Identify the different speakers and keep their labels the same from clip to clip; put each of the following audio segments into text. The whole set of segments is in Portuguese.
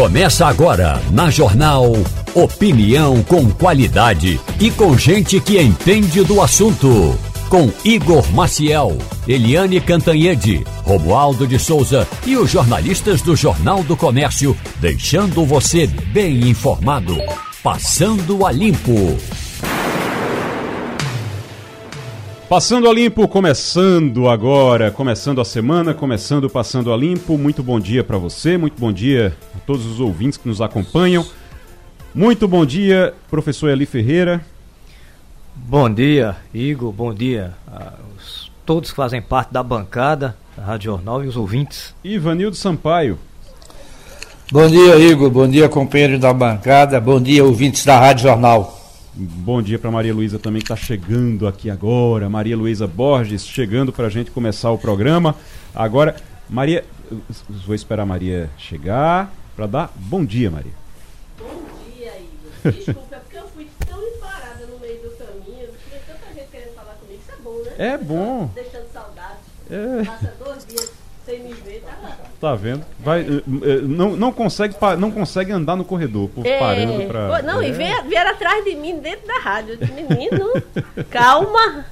Speaker 1: Começa agora na Jornal Opinião com qualidade e com gente que entende do assunto. Com Igor Maciel, Eliane Cantanhede, Romualdo de Souza e os jornalistas do Jornal do Comércio, deixando você bem informado. Passando a Limpo.
Speaker 2: Passando a limpo, começando agora, começando a semana, começando Passando a Limpo. Muito bom dia para você, muito bom dia a todos os ouvintes que nos acompanham. Muito bom dia, professor Eli Ferreira.
Speaker 3: Bom dia, Igor, bom dia a os, todos que fazem parte da bancada da Rádio Jornal e os ouvintes.
Speaker 2: Ivanildo Sampaio.
Speaker 4: Bom dia, Igor, bom dia, companheiro da bancada, bom dia, ouvintes da Rádio Jornal.
Speaker 2: Bom dia para Maria Luísa também que está chegando aqui agora. Maria Luísa Borges chegando para a gente começar o programa. Agora, Maria, vou esperar a Maria chegar para dar bom dia, Maria.
Speaker 5: Bom dia, Igor. Desculpa, é porque eu fui tão parada no meio do caminho. Tinha tanta gente querendo falar comigo. Isso é bom, né?
Speaker 2: É bom.
Speaker 5: Deixando saudade.
Speaker 2: É.
Speaker 5: Passa dois dias sem me ver, tá.
Speaker 2: Tá vendo? Vai, eh, eh, não, não, consegue, não consegue andar no corredor, por, parando para.
Speaker 5: Pô, Não, e vieram, atrás de mim dentro da rádio. Eu disse, Menino, calma.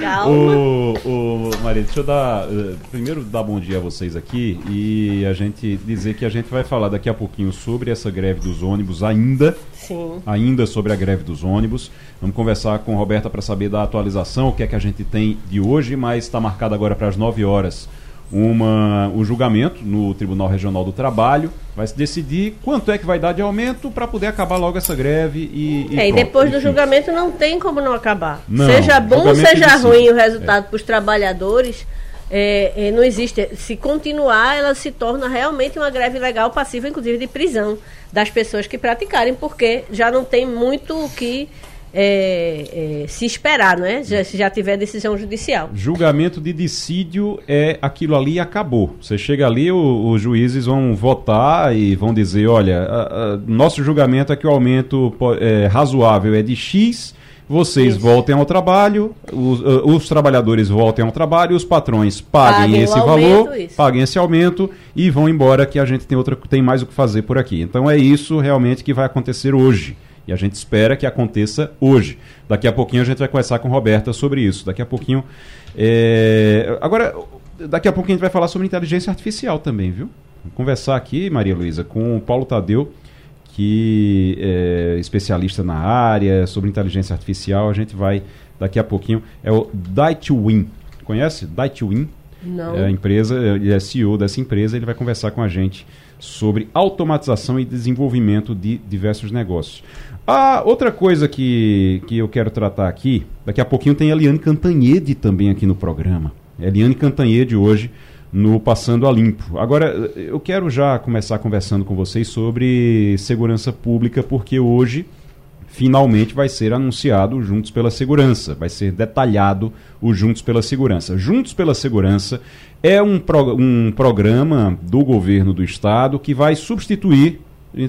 Speaker 5: Calma.
Speaker 2: Ô, ô, Maria, deixa eu dar. eh, primeiro dar bom dia a vocês aqui e a gente dizer que a gente vai falar daqui a pouquinho sobre essa greve dos ônibus ainda.
Speaker 5: Sim.
Speaker 2: Ainda sobre a greve dos ônibus. Vamos conversar com Roberta para saber da atualização, o que é que a gente tem de hoje, mas está marcado agora para as 9 horas uma, o julgamento no Tribunal Regional do Trabalho. Vai se decidir quanto é que vai dar de aumento para poder acabar logo essa greve e. e
Speaker 5: É, e depois do julgamento não tem como não acabar.
Speaker 2: Não,
Speaker 5: seja bom,
Speaker 2: julgamento
Speaker 5: seja ruim o resultado para os trabalhadores, é, é, não existe. Se continuar, ela se torna realmente uma greve legal, passível, inclusive, de prisão das pessoas que praticarem, porque já não tem muito o que é, é, se esperar, não é? Já, se já tiver decisão judicial.
Speaker 2: Julgamento de dissídio é aquilo ali e acabou. Você chega ali, o- os juízes vão votar e vão dizer: olha, a- a- nosso julgamento é que o aumento é, razoável é de X, vocês
Speaker 5: Isso.
Speaker 2: voltem ao trabalho, os, ah, os trabalhadores voltem ao trabalho, os patrões paguem,
Speaker 5: Paguem
Speaker 2: esse
Speaker 5: aumento,
Speaker 2: valor,
Speaker 5: isso.
Speaker 2: paguem esse aumento e vão embora que a gente tem, outra, tem mais o que fazer por aqui. Então é isso realmente que vai acontecer hoje. E a gente espera que aconteça hoje. Daqui a pouquinho a gente vai conversar com Roberta sobre isso. Daqui a pouquinho. é, Agora, daqui a pouquinho a gente vai falar sobre inteligência artificial também, viu? Vou conversar aqui, Maria Luísa, com o Paulo Tadeu, que é especialista na área, sobre inteligência artificial. A gente vai, daqui a pouquinho, é o Daitwin. Conhece? Daitwin?
Speaker 5: Não.
Speaker 2: É a empresa, ele é CEO dessa empresa, ele vai conversar com a gente sobre automatização e desenvolvimento de diversos negócios. Ah, outra coisa que, que eu quero tratar aqui, daqui a pouquinho tem Eliane Cantanhede também aqui no programa. Eliane Cantanhede hoje no Passando a Limpo. Agora, eu quero já começar conversando com vocês sobre segurança pública, porque hoje finalmente vai ser anunciado o Juntos pela Segurança, vai ser detalhado o Juntos pela Segurança. Juntos pela Segurança é um, pro- um programa do governo do estado que vai substituir,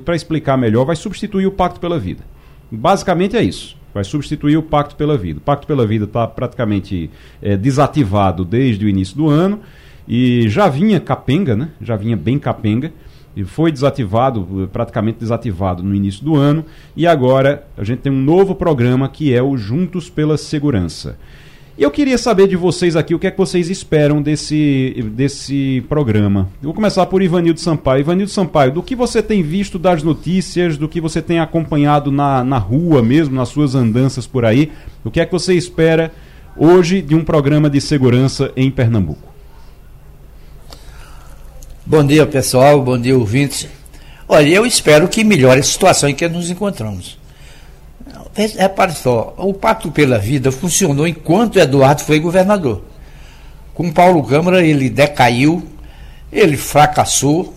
Speaker 2: para explicar melhor, vai substituir o Pacto pela Vida. Basicamente é isso. Vai substituir o Pacto pela Vida. O Pacto pela Vida está praticamente eh, desativado desde o início do ano e já vinha capenga, né? Já vinha bem capenga e foi desativado, praticamente desativado no início do ano, e agora a gente tem um novo programa que é o Juntos pela Segurança. E eu queria saber de vocês aqui o que é que vocês esperam desse, desse programa. Eu vou começar por Ivanildo Sampaio. Ivanildo Sampaio, do que você tem visto das notícias, do que você tem acompanhado na, na rua mesmo, nas suas andanças por aí, o que é que você espera hoje de um programa de segurança em Pernambuco?
Speaker 4: Bom dia, pessoal, bom dia, ouvintes. Olha, eu espero que melhore a situação em que nos encontramos. Repare só, o Pacto pela Vida funcionou enquanto Eduardo foi governador. Com Paulo Câmara ele decaiu, ele fracassou.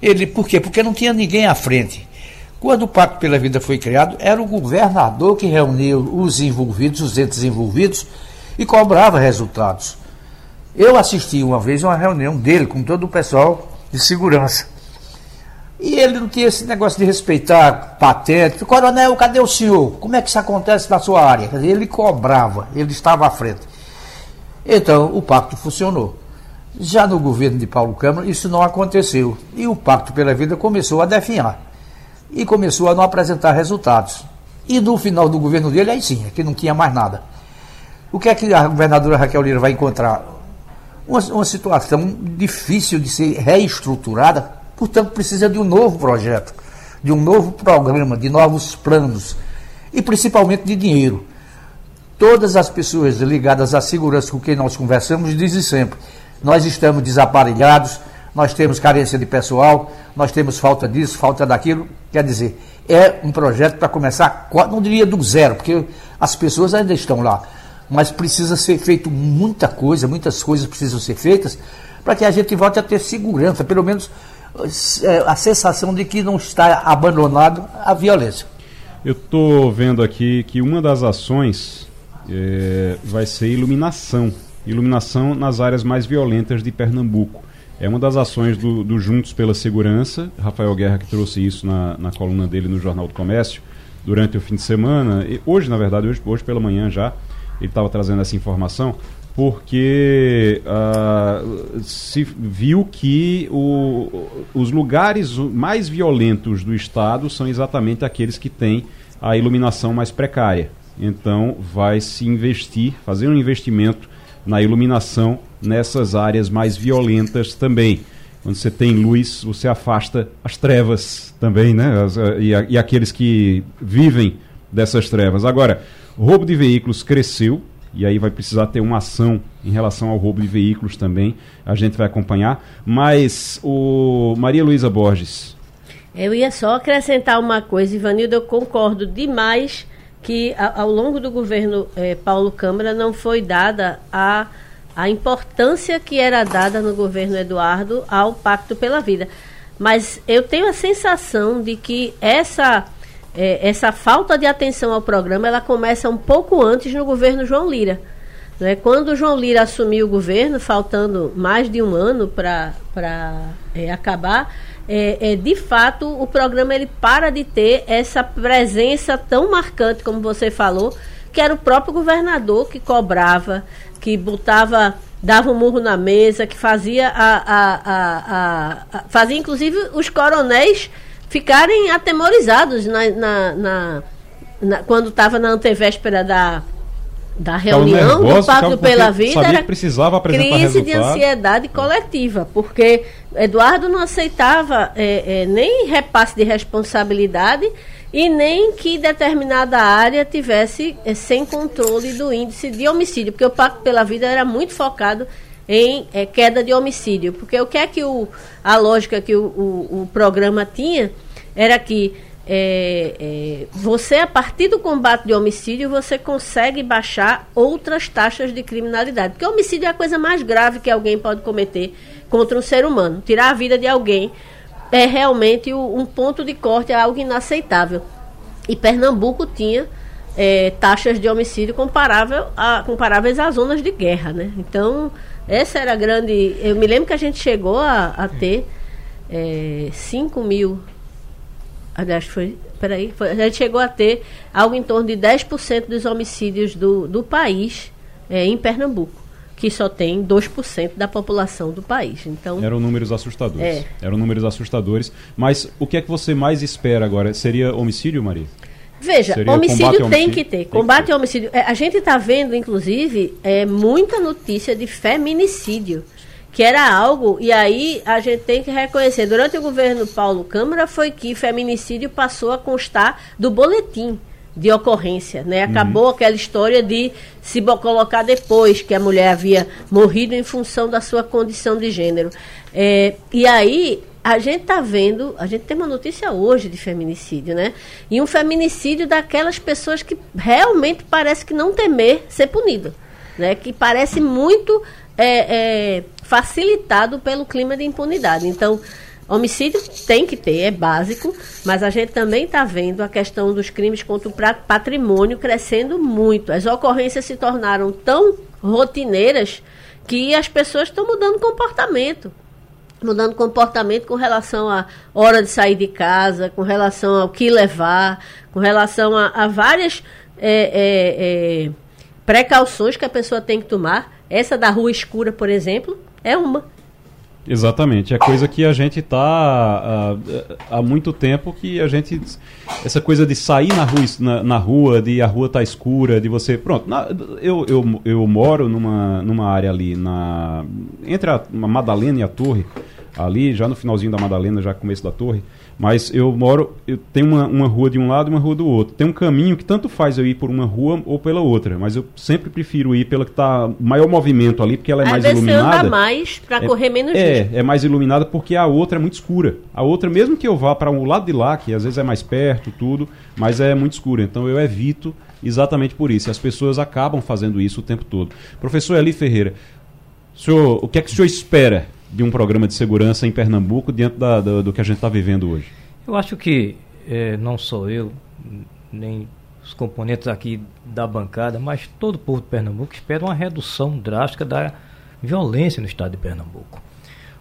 Speaker 4: Ele, por quê? Porque não tinha ninguém à frente. Quando o Pacto pela Vida foi criado, era o governador que reunia os envolvidos, os entes envolvidos, e cobrava resultados. Eu assisti uma vez a uma reunião dele com todo o pessoal de segurança. E ele não tinha esse negócio de respeitar patente. Coronel, cadê o senhor? Como é que isso acontece na sua área? Dizer, ele cobrava, ele estava à frente. Então, o pacto funcionou. Já no governo de Paulo Câmara, isso não aconteceu. E o Pacto pela Vida começou a definhar. E começou a não apresentar resultados. E no final do governo dele, aí sim, é que não tinha mais nada. O que é que a governadora Raquel Lira vai encontrar? Uma, uma situação difícil de ser reestruturada, portanto, precisa de um novo projeto, de um novo programa, de novos planos e principalmente de dinheiro. Todas as pessoas ligadas à segurança com quem nós conversamos dizem sempre: nós estamos desaparelhados, nós temos carência de pessoal, nós temos falta disso, falta daquilo. Quer dizer, é um projeto para começar, não diria do zero, porque as pessoas ainda estão lá, mas precisa ser feito muita coisa, muitas coisas precisam ser feitas para que a gente volte a ter segurança, pelo menos a sensação de que não está abandonado a violência.
Speaker 2: Eu estou vendo aqui que uma das ações é, vai ser iluminação. Iluminação nas áreas mais violentas de Pernambuco. É uma das ações do, do Juntos pela Segurança. Rafael Guerra que trouxe isso na, na coluna dele no Jornal do Comércio durante o fim de semana. E hoje, na verdade, hoje, hoje pela manhã já, ele estava trazendo essa informação porque uh, se viu que o, os lugares mais violentos do estado são exatamente aqueles que têm a iluminação mais precária. Então, vai se investir, fazer um investimento na iluminação nessas áreas mais violentas também. Quando você tem luz, você afasta as trevas também, né? Eh, e, e aqueles que vivem dessas trevas. Agora, roubo de veículos cresceu, e aí vai precisar ter uma ação em relação ao roubo de veículos também. A gente vai acompanhar. Mas o Maria Luísa Borges.
Speaker 5: Eu ia só acrescentar uma coisa, Ivanildo, eu concordo demais que ao longo do governo eh, Paulo Câmara não foi dada a, a importância que era dada no governo Eduardo ao Pacto pela Vida. Mas eu tenho a sensação de que essa, eh, essa falta de atenção ao programa ela começa um pouco antes no governo João Lira. Né? Quando João Lira assumiu o governo, faltando mais de um ano para é, acabar, é, é, de fato o programa ele para de ter essa presença tão marcante como você falou, que era o próprio governador que cobrava, que botava, dava um murro na mesa, que fazia a, a, a, a fazia inclusive os coronéis ficarem atemorizados na, na, na, na quando estava na antevéspera da da reunião nervoso, do Pacto pela Vida era
Speaker 2: precisava crise
Speaker 5: resultado. de ansiedade coletiva, porque Eduardo não aceitava é, é, nem repasse de responsabilidade e nem que determinada área tivesse é, sem controle do índice de homicídio, porque o Pacto pela Vida era muito focado em é, queda de homicídio, porque o que é que o, a lógica que o, o, o programa tinha era que é, é, você, a partir do combate de homicídio, você consegue baixar outras taxas de criminalidade. Porque homicídio é a coisa mais grave que alguém pode cometer contra um ser humano. Tirar a vida de alguém é realmente um ponto de corte, é algo inaceitável. E Pernambuco tinha é, taxas de homicídio comparável a, comparáveis às zonas de guerra. Né? Então, essa era a grande. Eu me lembro que a gente chegou a, a ter é, 5 mil aliás, foi, peraí, foi, a gente chegou a ter algo em torno de 10% dos homicídios do, do país é, em Pernambuco, que só tem 2% da população do país. Então,
Speaker 2: Eram números assustadores. É. Eram números assustadores. Mas o que é que você mais espera agora? Seria homicídio, Maria?
Speaker 5: Veja, Seria homicídio, tem que ter. Tem combate ter. ao homicídio. É, a gente está vendo, inclusive, é, muita notícia de feminicídio que era algo, e aí a gente tem que reconhecer, durante o governo Paulo Câmara foi que feminicídio passou a constar do boletim de ocorrência, né? Acabou uhum. aquela história de se colocar depois que a mulher havia morrido em função da sua condição de gênero. É, e aí a gente está vendo, a gente tem uma notícia hoje de feminicídio, né? E um feminicídio daquelas pessoas que realmente parece que não temer ser punido, né? Que parece muito é, é, facilitado pelo clima de impunidade. Então, homicídio tem que ter, é básico, mas a gente também está vendo a questão dos crimes contra o patrimônio crescendo muito. As ocorrências se tornaram tão rotineiras que as pessoas estão mudando comportamento. Mudando comportamento com relação à hora de sair de casa, com relação ao que levar, com relação a, a várias é, é, é precauções que a pessoa tem que tomar essa da rua escura, por exemplo, É uma.
Speaker 2: Exatamente, é coisa que a gente está há, há muito tempo que a gente essa coisa de sair na rua, na, na rua, de a rua tá escura, de você pronto. Na, eu, eu, eu moro numa, numa área ali na entre a Madalena e a Torre, ali já no finalzinho da Madalena, já começo da Torre. Mas eu moro, eu tenho uma, uma rua de um lado e uma rua do outro. Tem um caminho que tanto faz eu ir por uma rua ou pela outra, mas eu sempre prefiro ir pela que está maior movimento ali, porque ela é
Speaker 5: Às
Speaker 2: mais
Speaker 5: vezes
Speaker 2: iluminada.
Speaker 5: Você anda mais para correr menos
Speaker 2: É,
Speaker 5: risco.
Speaker 2: é mais iluminada porque a outra é muito escura. A outra, mesmo que eu vá para o lado de lá, que às vezes é mais perto, tudo, mas é muito escura. Então eu evito exatamente por isso. As pessoas acabam fazendo isso o tempo todo. Professor Eli Ferreira, senhor, o que é que o senhor espera de um programa de segurança em Pernambuco diante da, da- do que a gente está vivendo hoje?
Speaker 3: Eu acho que eh, não só eu, nem os componentes aqui da bancada, mas todo o povo de Pernambuco espera uma redução drástica da violência no estado de Pernambuco.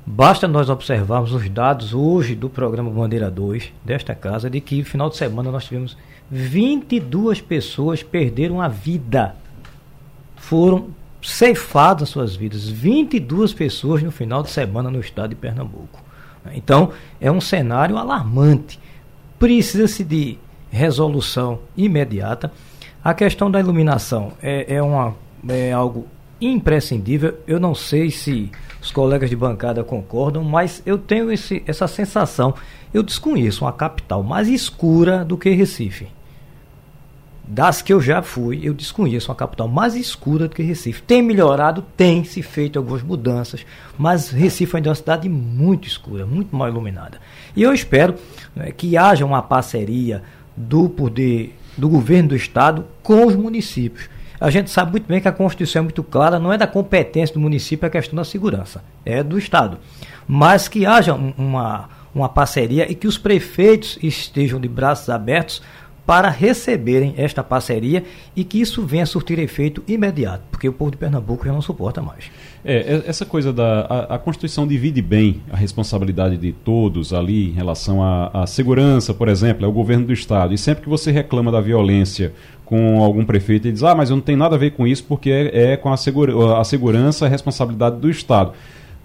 Speaker 3: Basta nós observarmos os dados hoje do programa Bandeira 2 desta casa, de que no final de semana nós tivemos 22 pessoas perderam a vida. Foram ceifadas as suas vidas. 22 pessoas no final de semana no estado de Pernambuco. Então, é um cenário alarmante. Precisa-se de resolução imediata. A questão da iluminação é, é, uma, é algo imprescindível. Eu não sei se os colegas de bancada concordam, mas eu tenho esse, essa sensação. Eu desconheço uma capital mais escura do que Recife. Das que eu já fui, eu desconheço uma capital mais escura do que Recife. Tem melhorado, tem se feito algumas mudanças, mas Recife ainda é uma cidade muito escura, muito mal iluminada. E eu espero né, que haja uma parceria do poder do governo do estado com os municípios. A gente sabe muito bem que a Constituição é muito clara, não é da competência do município a questão da segurança, é do estado. Mas que haja um- uma, uma parceria e que os prefeitos estejam de braços abertos para receberem esta parceria e que isso venha a surtir efeito imediato, porque o povo de Pernambuco já não suporta mais.
Speaker 2: É, é- essa coisa da a, a Constituição divide bem a responsabilidade de todos ali em relação à, à segurança, por exemplo, é o governo do estado. E sempre que você reclama da violência com algum prefeito, ele diz: "Ah, mas eu não tenho nada a ver com isso porque é, é com a, segura, a segurança é responsabilidade do estado".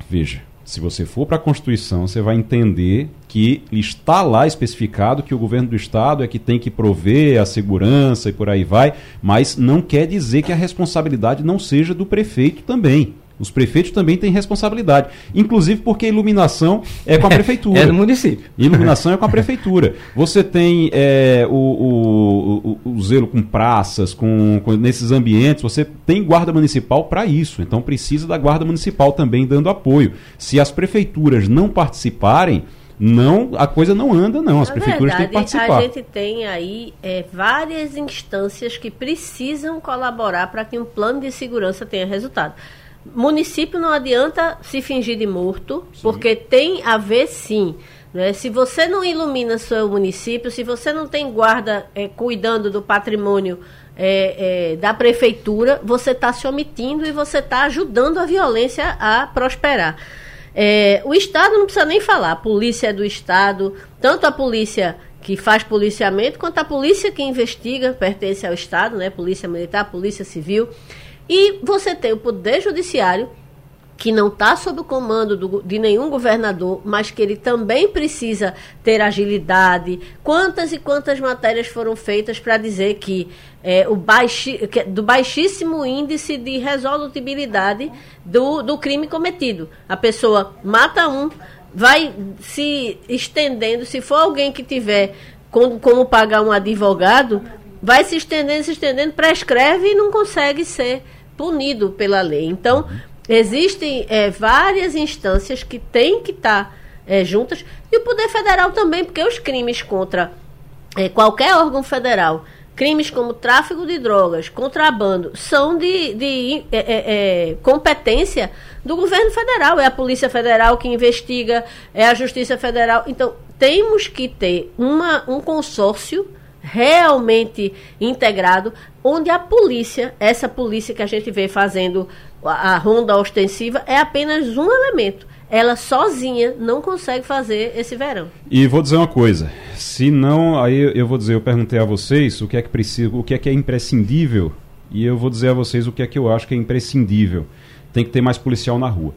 Speaker 2: Veja, se você for para a Constituição, você vai entender que está lá especificado que o governo do estado é que tem que prover a segurança e por aí vai, mas não quer dizer que a responsabilidade não seja do prefeito também. Os prefeitos também têm responsabilidade, inclusive porque a iluminação é com a prefeitura.
Speaker 3: É do município.
Speaker 2: Iluminação é com a prefeitura. Você tem é, o, o, o- o zelo com praças, com, com- nesses ambientes, você tem guarda municipal para isso. Então precisa da guarda municipal também dando apoio. Se as prefeituras não participarem, não a coisa não anda, não. As
Speaker 5: Na
Speaker 2: prefeituras têm que
Speaker 5: verdade,
Speaker 2: participar.
Speaker 5: A gente tem aí é, várias instâncias que precisam colaborar para que um plano de segurança tenha resultado. Município não adianta se fingir de morto, porque tem a ver sim. né? Se você não ilumina seu município, se você não tem guarda é, cuidando do patrimônio é, é, da prefeitura, você está se omitindo e você está ajudando a violência a prosperar. É, o Estado não precisa nem falar, a polícia é do Estado, tanto a polícia que faz policiamento, quanto a polícia que investiga, pertence ao Estado, né? Polícia Militar, Polícia Civil. E você tem o Poder Judiciário, que não está sob o comando do- de nenhum governador, mas que ele também precisa ter agilidade. Quantas e quantas matérias foram feitas para dizer que, é, o baixi, que- do baixíssimo índice de resolutibilidade do, do crime cometido? A pessoa mata um, vai se estendendo, se for alguém que tiver como, como pagar um advogado, vai se estendendo, se estendendo, prescreve e não consegue ser punido pela lei. Então, existem é, várias instâncias que têm que estar é, juntas, e o Poder Federal também, porque os crimes contra é, qualquer órgão federal, crimes como tráfico de drogas, contrabando, são de, de é, é, é, competência do governo federal. É a Polícia Federal que investiga, é a Justiça Federal. Então, temos que ter uma, um consórcio realmente integrado, onde a polícia, essa polícia que a gente vê fazendo a, ronda ostensiva, é apenas um elemento. Ela sozinha não consegue fazer esse verão.
Speaker 2: E vou dizer uma coisa, se não, aí eu vou dizer, eu perguntei a vocês o que é que precisa, o que é que é imprescindível, e eu vou dizer a vocês o que é que eu acho que é imprescindível. Tem que ter mais policial na rua.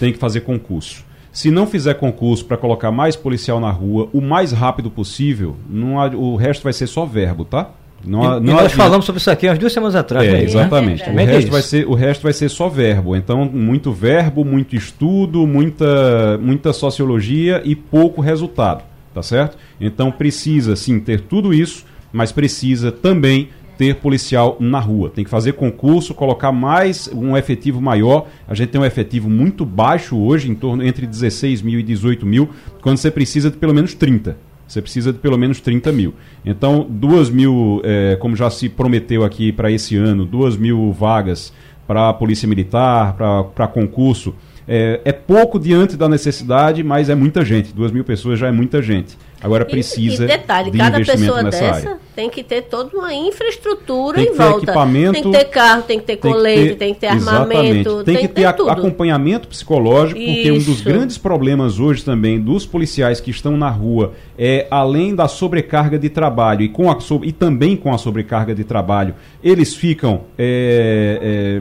Speaker 2: tem que fazer concurso. Se não fizer concurso para colocar mais policial na rua o mais rápido possível, não o resto vai ser só verbo, tá?
Speaker 3: Não, e, não e nós falamos sobre isso aqui umas duas semanas atrás.
Speaker 2: É, né? exatamente. É, o, resto vai ser, o resto vai ser só verbo. Então, muito verbo, muito estudo, muita, muita sociologia e pouco resultado. Tá certo? Então, precisa sim ter tudo isso, mas precisa também ter policial na rua. Tem que fazer concurso, colocar mais um efetivo maior. A gente tem um efetivo muito baixo hoje, em torno entre 16 mil e 18 mil, quando você precisa de pelo menos 30. Você precisa de pelo menos 30 mil. Então, 2 mil, é, como já se prometeu aqui para esse ano, 2 mil vagas para a Polícia Militar, para concurso. É, é pouco diante da necessidade, mas é muita gente. 2 mil pessoas já é muita gente. Agora precisa.
Speaker 5: E, e detalhe,
Speaker 2: de
Speaker 5: cada
Speaker 2: pessoa
Speaker 5: dessa
Speaker 2: área.
Speaker 5: tem que ter toda uma infraestrutura
Speaker 2: tem
Speaker 5: em volta.
Speaker 2: Equipamento,
Speaker 5: tem que ter carro, tem que ter colete, tem que ter, armamento.
Speaker 2: Tem, tem que ter, ter acompanhamento psicológico, Isso. porque um dos grandes problemas hoje também dos policiais que estão na rua é, além da sobrecarga de trabalho e, com a, e também com a sobrecarga de trabalho, eles ficam. É,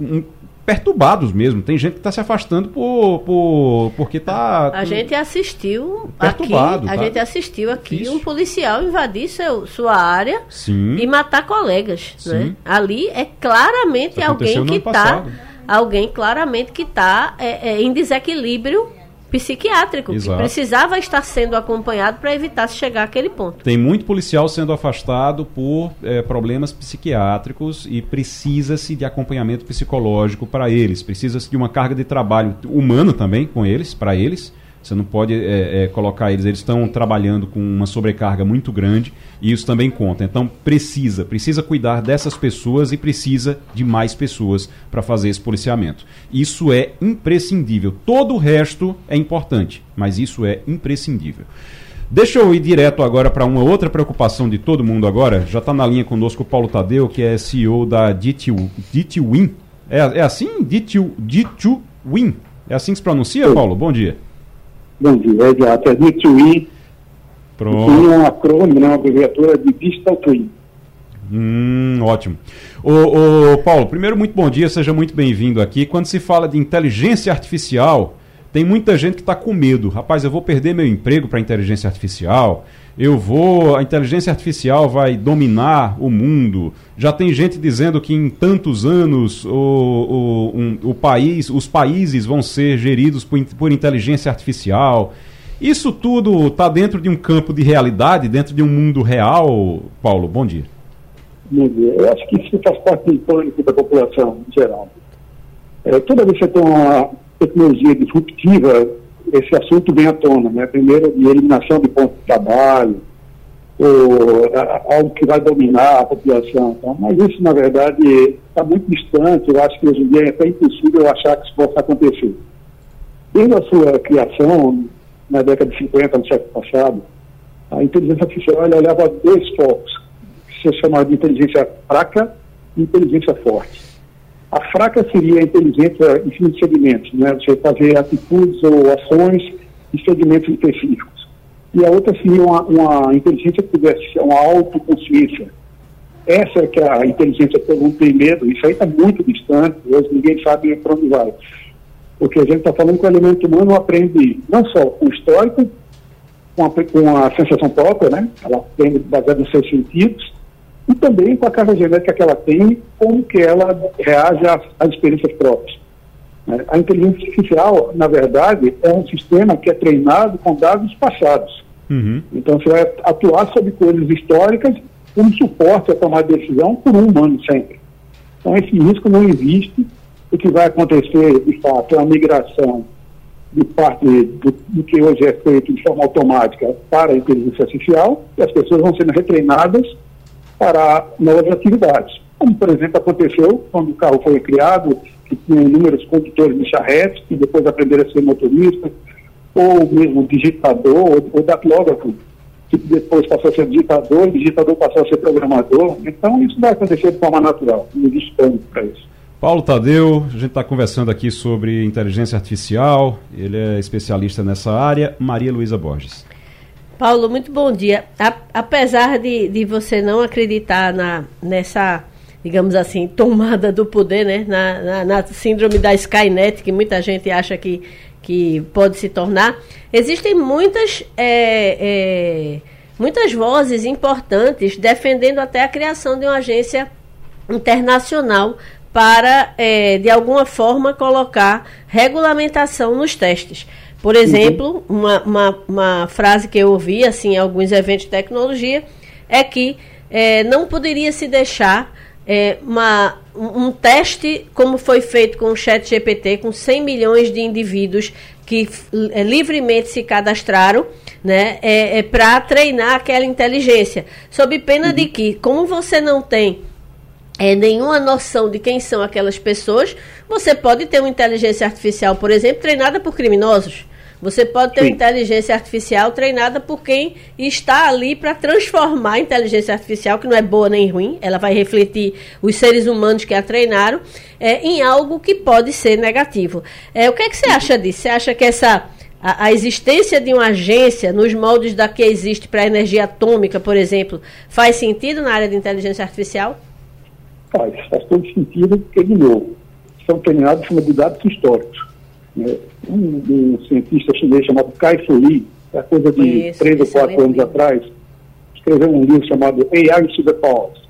Speaker 2: é, perturbados mesmo. Tem gente que está se afastando por, por, porque está.
Speaker 5: A gente assistiu perturbado, aqui, a tá? gente assistiu aqui Isso. um policial invadir seu, sua área
Speaker 2: Sim.
Speaker 5: e matar colegas. Né? Ali é claramente alguém que está. Alguém claramente que está é, é, em desequilíbrio psiquiátrico, Exato. que precisava estar sendo acompanhado para evitar se chegar àquele ponto.
Speaker 2: Tem muito policial sendo afastado por é, problemas psiquiátricos e precisa-se de acompanhamento psicológico para eles, precisa-se de uma carga de trabalho humano também com eles, para eles você não pode é, é, colocar eles, eles estão trabalhando com uma sobrecarga muito grande e isso também conta. Então precisa, precisa cuidar dessas pessoas e precisa de mais pessoas para fazer esse policiamento. Isso é imprescindível. Todo o resto é importante, mas isso é imprescindível. Deixa eu ir direto agora para uma outra preocupação de todo mundo agora. Já está na linha conosco o Paulo Tadeu, que é CEO da DTWin. É, é assim? DTWin. É assim que se pronuncia, Paulo? Bom dia.
Speaker 6: Bom dia, é exato. É DTWI.
Speaker 2: Pronto.
Speaker 6: Tem um acrônimo, né, uma abreviatura de Digital Twin.
Speaker 2: Hum, ótimo. Ô, ô, Paulo, primeiro, muito bom dia, seja muito bem-vindo aqui. Quando se fala de inteligência artificial, tem muita gente que está com medo. Rapaz, eu vou perder meu emprego para inteligência artificial eu vou, a inteligência artificial vai dominar o mundo. Já tem gente dizendo que em tantos anos o, o, um, o país, os países vão ser geridos por, por inteligência artificial. Isso tudo está dentro de um campo de realidade, dentro de um mundo real, Paulo? Bom dia.
Speaker 6: Bom dia. Eu acho que isso faz parte do pânico da população em geral. É, toda vez que você tem uma tecnologia disruptiva, esse assunto vem à tona, né? Primeiro, de eliminação de pontos de trabalho, ou algo que vai dominar a população. Então, mas isso, na verdade, está muito distante. Eu acho que hoje em dia é até impossível achar que isso possa acontecer. Desde a sua criação, na década de 50, no século passado, a inteligência artificial olhava dois focos, que se chama de inteligência fraca e inteligência forte. A fraca seria a inteligência em cima de segmentos, né? você fazer atitudes ou ações em segmentos específicos. E a outra seria uma, uma inteligência que tivesse uma autoconsciência. Essa é que a inteligência que todo mundo tem medo, isso aí está muito distante, hoje ninguém sabe para onde vai. Porque a gente está falando que o elemento humano aprende não só com o histórico, com a, com a sensação própria, né? ela aprende baseado nos seus sentidos, e também com a carga genética que ela tem, como que ela reage às, às experiências próprias. Né? A inteligência artificial, na verdade, é um sistema que é treinado com dados passados.
Speaker 2: Uhum.
Speaker 6: Então, você vai atuar sobre coisas históricas como suporte a tomar decisão por um humano sempre. Então, esse risco não existe. O que vai acontecer, de fato, é a migração de parte do, do, que hoje é feito de forma automática para a inteligência artificial, e as pessoas vão sendo retreinadas para novas atividades. Como, por exemplo, aconteceu quando o carro foi criado, que tinha inúmeros condutores de charretes, que depois aprenderam a ser motorista, ou mesmo digitador, ou, ou datilógrafo, que depois passou a ser digitador, e digitador passou a ser programador. Então, isso vai acontecer de forma natural, não existe plano para isso.
Speaker 2: Paulo Tadeu, a gente está conversando aqui sobre inteligência artificial, ele é especialista nessa área. Maria Luísa Borges.
Speaker 5: Paulo, muito bom dia. A, apesar de, de você não acreditar na, nessa digamos assim, tomada do poder, né? Na, na, na, síndrome da Skynet, que muita gente acha que, que pode se tornar. Existem muitas, é, é, muitas vozes importantes defendendo até a criação de uma agência internacional para, é, de alguma forma, colocar regulamentação nos testes. Por exemplo, uhum. uma, uma, uma, frase que eu ouvi assim, em alguns eventos de tecnologia é que é, não poderia se deixar é, uma, um teste como foi feito com o Chat GPT, com 100 milhões de indivíduos que é, livremente se cadastraram, né, é, é para treinar aquela inteligência, sob pena uhum. de que, como você não tem é, nenhuma noção de quem são aquelas pessoas, você pode ter uma inteligência artificial, por exemplo, treinada por criminosos. Você pode ter Sim. inteligência artificial treinada por quem está ali para transformar a inteligência artificial, que não é boa nem ruim, ela vai refletir os seres humanos que a treinaram, é, em algo que pode ser negativo. É, o que, é que você acha disso? Você acha que essa a, a, existência de uma agência nos moldes da que existe para a energia atômica, por exemplo, faz sentido na área de inteligência artificial?
Speaker 6: Faz, faz todo sentido, porque, de novo, são treinados com dados históricos. Né? Um, um, cientista chinês chamado Kai Fu Lee, há coisa de Isso, três ou quatro anos atrás, escreveu um livro chamado AI to the Pause.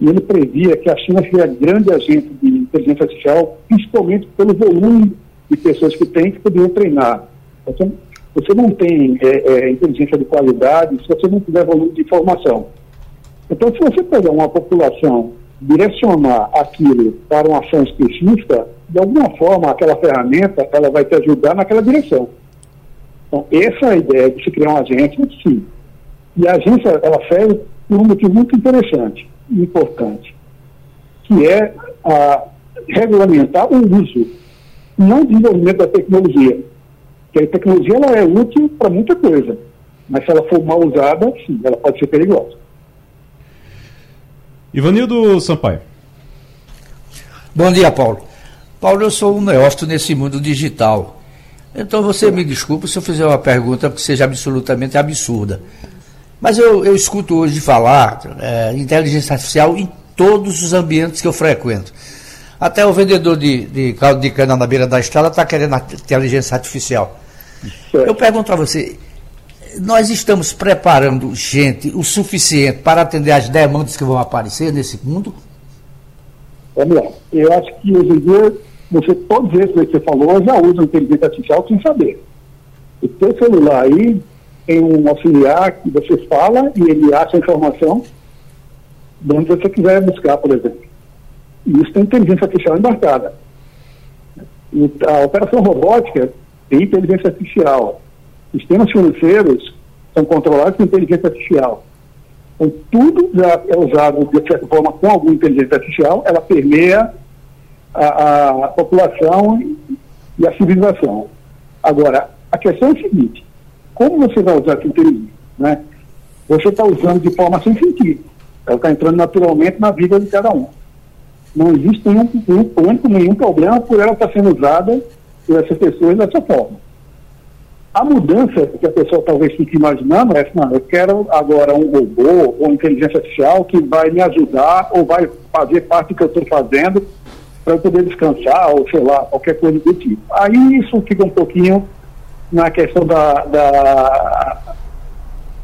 Speaker 6: E ele previa que a China seria grande agente de inteligência artificial, principalmente pelo volume de pessoas que tem que poderiam treinar. Então, você não tem é, é, inteligência de qualidade se você não tiver volume de informação. Então, se você pegar uma população, direcionar aquilo para uma ação específica, de alguma forma, aquela ferramenta ela vai te ajudar naquela direção. Então, essa é a ideia de se criar uma agência, sim. E a agência, ela serve por um motivo muito interessante e importante, que é a, regulamentar o uso, não o desenvolvimento da tecnologia. Porque a tecnologia ela é útil para muita coisa, mas se ela for mal usada, sim, ela pode ser perigosa.
Speaker 2: Ivanildo Sampaio.
Speaker 4: Bom dia, Paulo. Paulo, eu sou um neófito nesse mundo digital. Então você me desculpe se eu fizer uma pergunta que seja absolutamente absurda. Mas eu, eu escuto hoje falar é, inteligência artificial em todos os ambientes que eu frequento. Até o vendedor de, de caldo de cana na beira da estrada está querendo inteligência artificial. Eu pergunto a você, nós estamos preparando gente o suficiente para atender as demandas que vão aparecer nesse mundo?
Speaker 6: Lá. Eu acho que hoje em dia você, todos esses que você falou já usam inteligência artificial sem saber. O seu celular aí tem um auxiliar que você fala e ele acha a informação de onde você quiser buscar, por exemplo. E isso tem inteligência artificial embarcada. E a operação robótica tem inteligência artificial. Sistemas financeiros são controlados por inteligência artificial. Então, tudo já é usado de certa forma com alguma inteligência artificial, ela permeia a, a população e a civilização. Agora, a questão é a seguinte, como você vai usar essa inteligência? Né? Você está usando de forma sem sentido. Ela está entrando naturalmente na vida de cada um. Não existe nenhum, nenhum nenhum problema por ela estar sendo usada por essas pessoas dessa forma. A mudança que a pessoa talvez fique imaginando é, não, eu quero agora um robô ou inteligência artificial que vai me ajudar ou vai fazer parte do que eu estou fazendo para poder descansar, ou sei lá, qualquer coisa do tipo. Aí isso fica um pouquinho na questão da, da,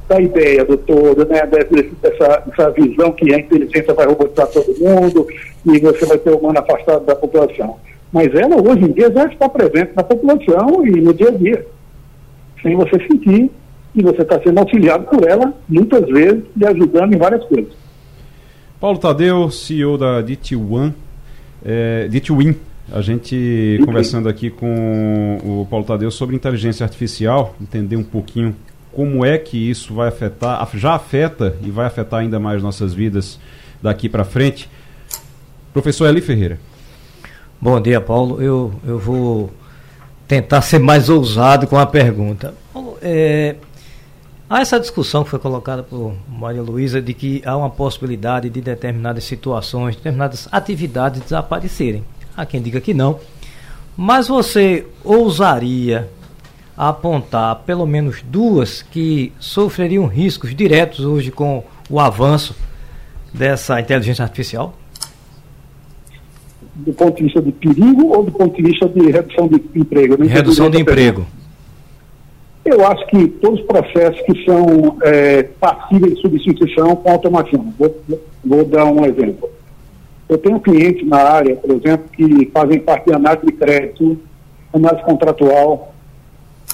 Speaker 6: da ideia do todo, né, dessa, dessa visão que a inteligência vai robotizar todo mundo e você vai ter o humano afastado da população. Mas ela hoje em dia já está presente na população e no dia a dia, sem você sentir e você está sendo auxiliado por ela, muitas vezes, e ajudando em várias coisas.
Speaker 2: Paulo Tadeu, CEO da DT1, é, de Twin, a gente conversando aqui com o Paulo Tadeu sobre inteligência artificial, entender um pouquinho como é que isso vai afetar, já afeta e vai afetar ainda mais nossas vidas daqui para frente. Professor Eli Ferreira.
Speaker 3: Bom dia, Paulo. Eu, eu vou tentar ser mais ousado com a pergunta. É, Há essa discussão que foi colocada por Maria Luísa de que há uma possibilidade de determinadas situações, determinadas atividades desaparecerem. Há quem diga que não. Mas você ousaria apontar pelo menos duas que sofreriam riscos diretos hoje com o avanço dessa inteligência artificial?
Speaker 6: Do ponto de vista de perigo ou do ponto de vista de redução de emprego?
Speaker 3: Redução de emprego.
Speaker 6: Eu acho que todos os processos que são é, passíveis de substituição com automação. Vou, vou dar um exemplo. Eu tenho clientes na área, por exemplo, que fazem parte de análise de crédito, análise contratual.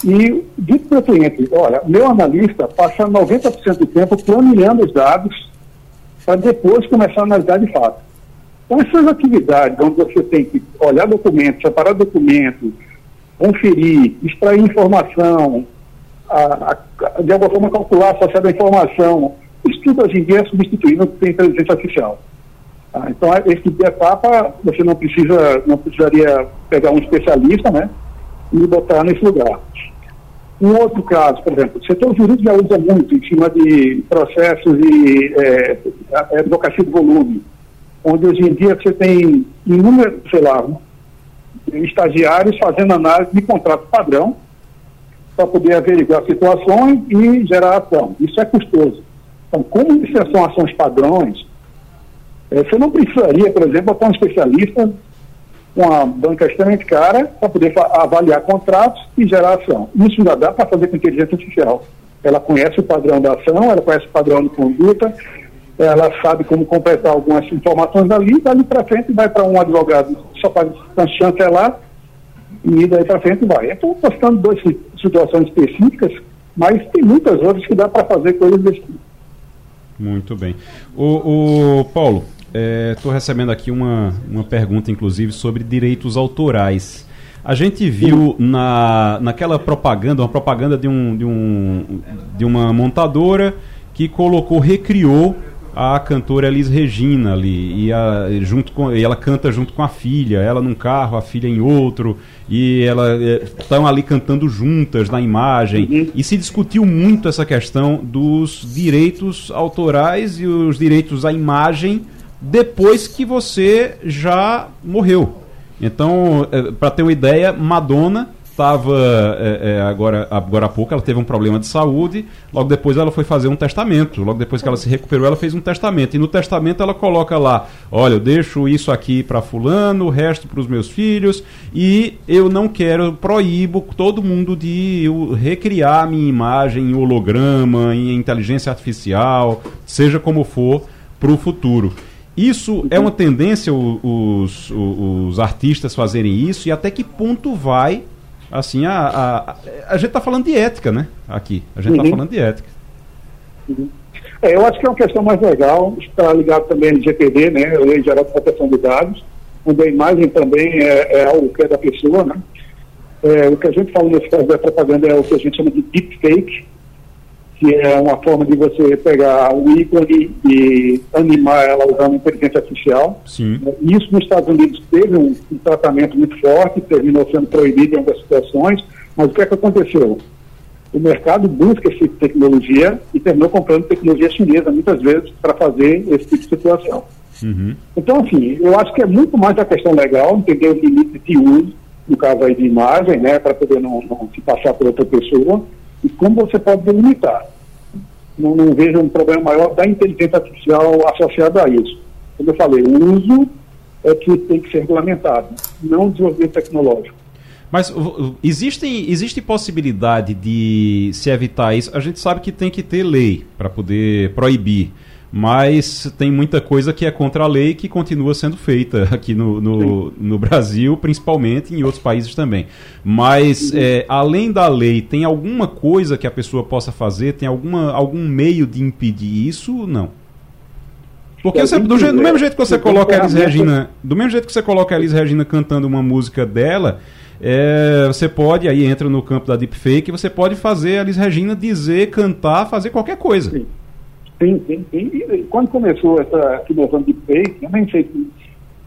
Speaker 6: E dito para o cliente, olha, meu analista passa 90% do tempo planejando os dados para depois começar a analisar de fato. Então, essas atividades onde você tem que olhar documentos, separar documentos, conferir, extrair informação, a, a, de alguma forma calcular associada à informação. Isso tudo hoje em dia é substituído por inteligência artificial. Ah, então, esse tipo de etapa, você não precisa, não precisaria pegar um especialista, né, e botar nesse lugar. Um outro caso, por exemplo, o setor jurídico já usa muito em cima de processos de é, advocacia de volume, onde hoje em dia você tem inúmeros, sei lá, estagiários fazendo análise de contrato padrão, para poder averiguar situações e gerar ação. Isso é custoso. Então, como isso são ações padrões, é, você não precisaria, por exemplo, botar um especialista com uma banca extremamente cara para poder avaliar contratos e gerar ação. Isso já dá para fazer com inteligência artificial. Ela conhece o padrão da ação, ela conhece o padrão de conduta, ela sabe como completar algumas informações ali, dali para frente vai para um advogado só para chancelar e daí para frente vai. Estou postando duas situações específicas, mas tem muitas outras que dá para fazer coisas desse tipo.
Speaker 2: Muito bem. O, o Paulo, estou é, recebendo aqui uma, uma pergunta, inclusive, sobre direitos autorais. A gente viu na, naquela propaganda, uma propaganda de, um, de, um, de uma montadora que colocou, recriou a cantora Elis Regina ali e, a, junto com, e ela canta junto com a filha, ela num carro, a filha em outro e ela estão é, ali cantando juntas na imagem uhum. e se discutiu muito essa questão dos direitos autorais e os direitos à imagem depois que você já morreu. Então, é, para ter uma ideia, Madonna estava é, é, agora, agora há pouco, ela teve um problema de saúde, logo depois ela foi fazer um testamento, logo depois que ela se recuperou, ela fez um testamento, e no testamento ela coloca lá, olha, eu deixo isso aqui para fulano, o resto para os meus filhos, e eu não quero, proíbo todo mundo de recriar minha imagem em holograma, em inteligência artificial, seja como for, para o futuro. Isso é uma tendência os, os, os artistas fazerem isso e até que ponto vai assim, a, a, a gente está falando de ética, né? Aqui. A gente está uhum. falando de ética.
Speaker 6: Uhum. É, eu acho que é uma questão mais legal, está ligado também ao GPD, né? Lei Geral de Proteção de Dados, onde a imagem também é, é algo que é da pessoa, né? É, o que a gente fala nesse caso da propaganda é o que a gente chama de deepfake, que é uma forma de você pegar o ícone e animar ela usando inteligência artificial.
Speaker 2: Sim.
Speaker 6: Isso nos Estados Unidos teve um, um, tratamento muito forte, terminou sendo proibido em algumas situações, mas o que é que aconteceu? O mercado busca esse tipo de tecnologia e terminou comprando tecnologia chinesa, muitas vezes, para fazer esse tipo de situação.
Speaker 2: Uhum.
Speaker 6: Então, assim, eu acho que é muito mais a questão legal, entender os limites de uso, no caso aí de imagem, né, para poder não, não se passar por outra pessoa, e como você pode delimitar. Não, não vejo um problema maior da inteligência artificial associada a isso. Como eu falei, o uso é que tem que ser regulamentado, não desenvolvimento tecnológico.
Speaker 2: Mas existe, existe possibilidade de se evitar isso? A gente sabe que tem que ter lei para poder proibir mas tem muita coisa que é contra a lei que continua sendo feita aqui no, no, no Brasil, principalmente, em outros países também. Mas, é, além da lei, tem alguma coisa que a pessoa possa fazer? Tem alguma, algum meio de impedir isso? Não. Porque você, do, do, mesmo jeito que você coloca a Elis Regina, do mesmo jeito que você coloca a Elis Regina cantando uma música dela, é, você pode, aí entra no campo da deepfake, você pode fazer a Elis Regina dizer, cantar, fazer qualquer coisa.
Speaker 6: Sim. Sim, sim, sim. E quando começou essa situação de fake, eu nem sei se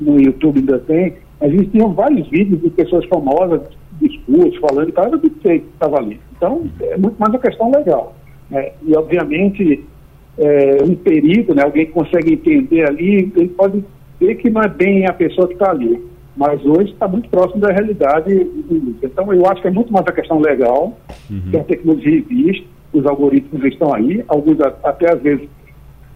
Speaker 6: no YouTube ainda tem, gente tinha vários vídeos de pessoas famosas, discursos, falando, e tal, era fake que estava ali. Então, é muito mais uma questão legal. Né? E, obviamente, é, um perito, né, alguém que consegue entender ali, ele pode ver que não é bem a pessoa que está ali. Mas hoje está muito próximo da realidade. Então, eu acho que é muito mais a questão legal, uhum. que a tecnologia existe, os algoritmos estão aí, alguns até às vezes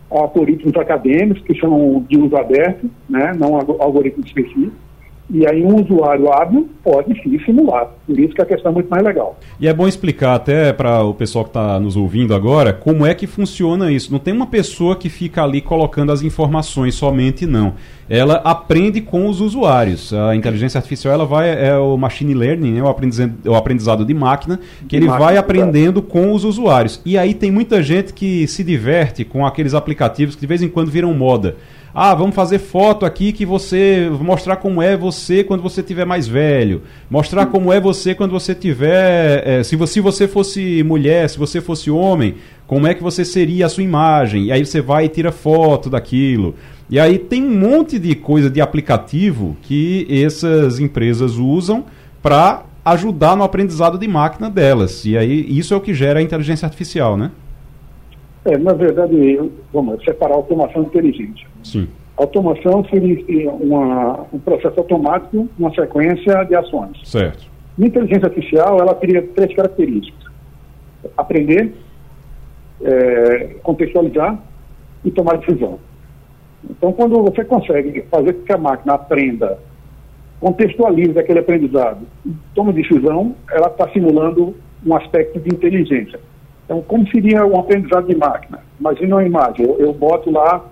Speaker 6: algoritmos acadêmicos que são de uso aberto, né, não algoritmos específicos. E aí um usuário hábil pode sim simular. Por isso que a questão é muito mais legal.
Speaker 2: E é bom explicar até para o pessoal que está nos ouvindo agora como é que funciona isso. Não tem uma pessoa que fica ali colocando as informações somente, não. Ela aprende com os usuários. A inteligência artificial ela vai é o machine learning, né, o, aprendizado, o aprendizado de máquina, que ele máquina, vai aprendendo com os usuários. E aí tem muita gente que se diverte com aqueles aplicativos que de vez em quando viram moda. Ah, vamos fazer foto aqui que você mostrar como é você quando você tiver mais velho, mostrar como é você quando você tiver, é, se, você, se você fosse mulher, se você fosse homem, como é que você seria a sua imagem? E aí você vai e tira foto daquilo. E aí tem um monte de coisa de aplicativo que essas empresas usam para ajudar no aprendizado de máquina delas. E aí isso é o que gera a inteligência artificial, né?
Speaker 6: É, na verdade, vamos separar automação inteligente.
Speaker 2: Sim.
Speaker 6: Automação seria uma, um processo automático, uma sequência de ações.
Speaker 2: Certo.
Speaker 6: A inteligência artificial, ela teria três características. Aprender, é, contextualizar e tomar decisão. Então, quando você consegue fazer com que a máquina aprenda, contextualize aquele aprendizado tome decisão, ela está simulando um aspecto de inteligência. Então, como seria um aprendizado de máquina? Imagina uma imagem, eu, eu boto lá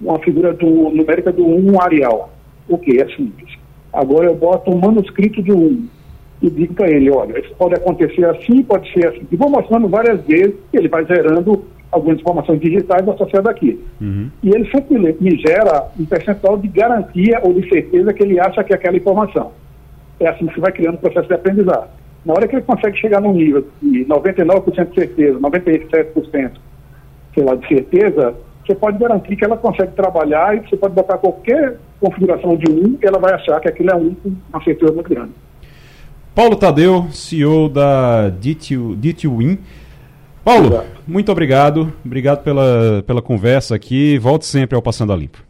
Speaker 6: uma figura do, numérica do 1 um Arial. O que? É simples. Agora eu boto um manuscrito do 1 e digo para ele, olha, isso pode acontecer assim, pode ser assim. E vou mostrando várias vezes, ele vai gerando algumas informações digitais associadas aqui. Uhum. E ele sempre me gera um percentual de garantia ou de certeza que ele acha que é aquela informação. É assim que se vai criando o processo de aprendizado. Na hora que ele consegue chegar num nível de 99% de certeza, 97%, sei lá, de certeza, você pode garantir que ela consegue trabalhar e você pode botar qualquer configuração de um e ela vai achar que aquilo é um com uma certeza muito grande.
Speaker 2: Paulo Tadeu, CEO da DTWin. Paulo, Exato. muito obrigado. Obrigado pela, pela conversa aqui. Volte sempre ao Passando a Limpo.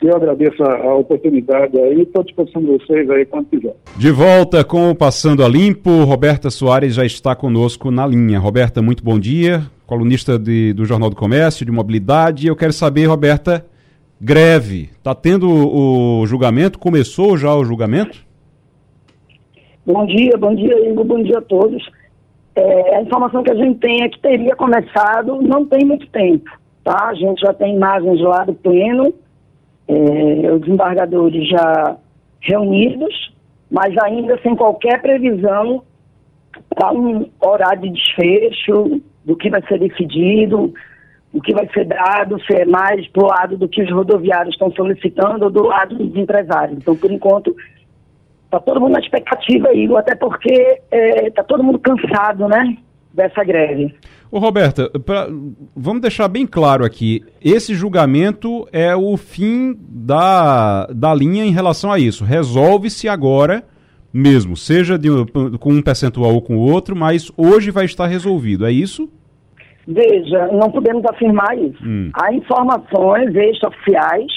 Speaker 6: Eu agradeço a, a oportunidade aí, estou à disposição de vocês aí quando quiser.
Speaker 2: De volta com o Passando a Limpo, Roberta Soares já está conosco na linha. Roberta, muito bom dia, colunista de, do Jornal do Comércio, de Mobilidade. Eu quero saber, Roberta, greve, está tendo o julgamento? Começou já o julgamento?
Speaker 7: Bom dia, bom dia, Igor, bom dia a todos. É, a informação que a gente tem é que teria começado não tem muito tempo, tá? A gente já tem imagens lá do pleno, é, os embargadores já reunidos, mas ainda sem qualquer previsão para um horário de desfecho, do que vai ser decidido, o que vai ser dado, se é mais para o lado do que os rodoviários estão solicitando ou do lado dos empresários. Então, por enquanto, está todo mundo na expectativa aí, até porque está é, tá todo mundo cansado, né, dessa greve.
Speaker 2: Ô Roberta, pra, vamos deixar bem claro aqui, esse julgamento é o fim da, da linha em relação a isso. Resolve-se agora mesmo, seja de, com um percentual ou com outro, mas hoje vai estar resolvido, é isso?
Speaker 7: Veja, não podemos afirmar isso. Hum. Há informações extraoficiais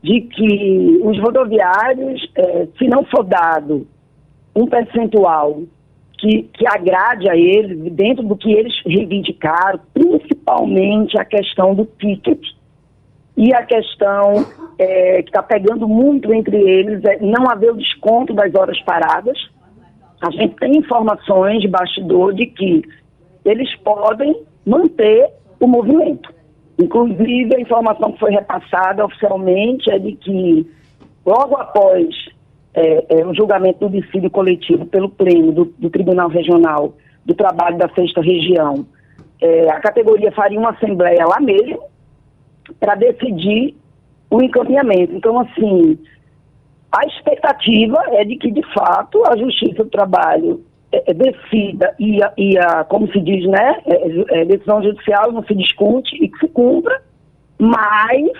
Speaker 7: de que os rodoviários, eh, se não for dado um percentual que, que agrade a eles, dentro do que eles reivindicaram, principalmente a questão do ticket e a questão é, que está pegando muito entre eles é não haver o desconto das horas paradas. A gente tem informações de bastidor de que eles podem manter o movimento. Inclusive, a informação que foi repassada oficialmente é de que, logo após é, é, um julgamento do dissídio coletivo pelo Pleno do, do, Tribunal Regional do Trabalho da Sexta Região, é, a categoria faria uma assembleia lá mesmo para decidir o encaminhamento. Então, assim, a expectativa é de que, de fato, a Justiça do Trabalho decida e, a, e a, como se diz, né, é, é, decisão judicial não se discute e que se cumpra, mas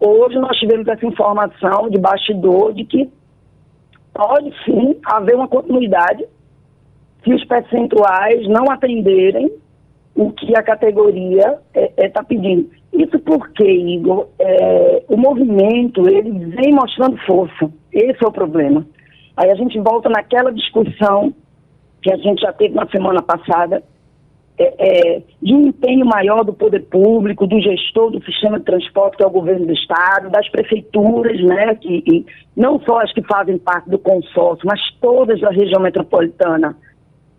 Speaker 7: hoje nós tivemos essa informação de bastidor de que pode sim haver uma continuidade se os percentuais não atenderem o que a categoria está é, é, tá pedindo. Isso porque, Igor, é, o movimento ele vem mostrando força. Esse é o problema. Aí a gente volta naquela discussão que a gente já teve na semana passada, é, é, de um empenho maior do poder público, do gestor do sistema de transporte, que é o governo do Estado, das prefeituras, né, que, não só as que fazem parte do consórcio, mas todas da região metropolitana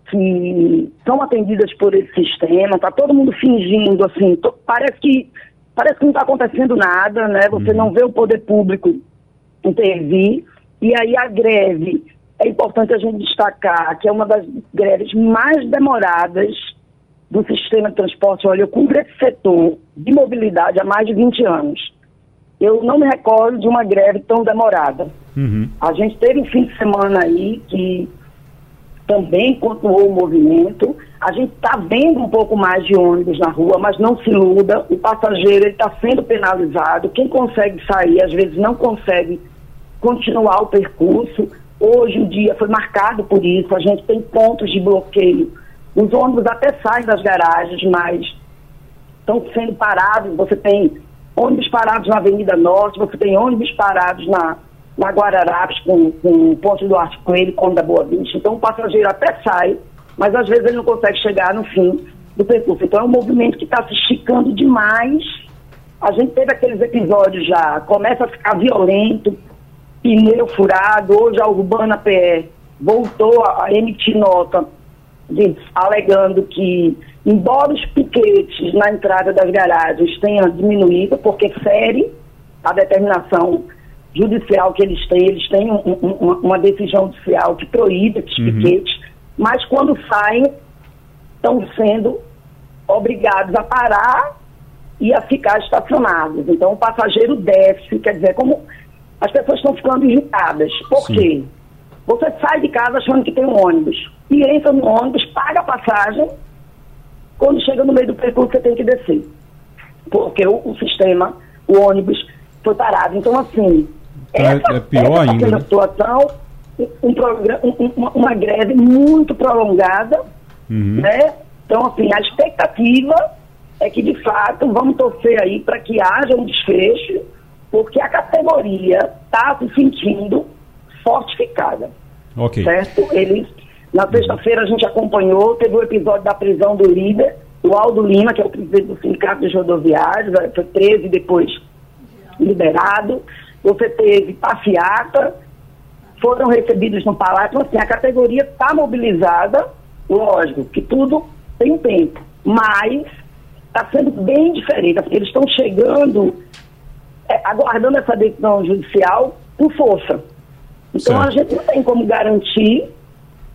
Speaker 7: que são atendidas por esse sistema, está todo mundo fingindo, assim, parece que parece que não está acontecendo nada, né? Você uhum. não vê o poder público intervir, e aí a greve, é importante a gente destacar que é uma das greves mais demoradas do sistema de transporte. Olha, eu cumpro esse setor de mobilidade há mais de 20 anos. Eu não me recordo de uma greve tão demorada. Uhum. A gente teve um fim de semana aí que também continuou o movimento. A gente está vendo um pouco mais de ônibus na rua, mas não se iluda. O passageiro está sendo penalizado. Quem consegue sair, às vezes, não consegue continuar o percurso. Hoje o dia foi marcado por isso. A gente tem pontos de bloqueio os ônibus até saem das garagens, mas estão sendo parados. Você tem ônibus parados na Avenida Norte, você tem ônibus parados na, na Guararapes, com, com o ponto do Arte Coelho, com da Boa Vista. Então o passageiro até sai, mas às vezes ele não consegue chegar no fim do percurso. Então é um movimento que está se esticando demais. A gente teve aqueles episódios já, começa a ficar violento, pneu furado, hoje a Urbana PE voltou a emitir nota de, alegando que, embora os piquetes na entrada das garagens tenham diminuído, porque fere a determinação judicial que eles têm, eles têm um, um, uma, uma, decisão judicial que proíbe esses uhum. piquetes, mas quando saem, estão sendo obrigados a parar e a ficar estacionados. Então o passageiro desce, quer dizer, como as pessoas estão ficando irritadas. Por Sim. quê? Você sai de casa achando que tem um ônibus e entra no ônibus, paga a passagem. Quando chega no meio do percurso, você tem que descer. Porque o, o sistema, o ônibus, foi parado. Então, assim,
Speaker 2: então, essa, é pior essa ainda. Né?
Speaker 7: situação, um um, uma, uma, greve muito prolongada, uhum. né? Então, assim, a expectativa é que, de fato, vamos torcer aí para que haja um desfecho, porque a categoria está se sentindo fortificada.
Speaker 2: Ok.
Speaker 7: Certo? Eles, na sexta-feira a gente acompanhou, teve o episódio da prisão do líder, o Aldo Lima, que é o presidente do Sindicato dos Rodoviários, foi preso e depois liberado. Você teve passeata, foram recebidos no palácio. Então, assim, a categoria está mobilizada, lógico, que tudo tem tempo, mas está sendo bem diferente. Eles estão chegando, é, aguardando essa decisão judicial com força. Então certo. a gente não tem como garantir.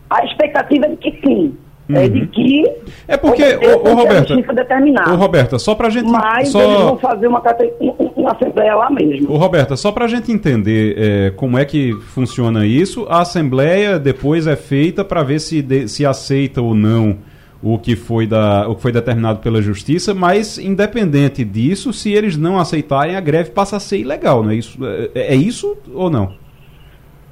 Speaker 7: A expectativa de que sim. É uhum. É de que.
Speaker 2: É porque, ô, Roberta. Ô, Roberta, só pra gente.
Speaker 7: Mas
Speaker 2: só...
Speaker 7: eles vão fazer uma, uma assembleia lá mesmo.
Speaker 2: Ô, Roberta, só pra gente entender é, como é que funciona isso, a assembleia depois é feita para ver se, de, se aceita ou não o que foi da o que foi determinado pela justiça, mas independente disso, se eles não aceitarem, a greve passa a ser ilegal, não é isso? É, é isso ou não?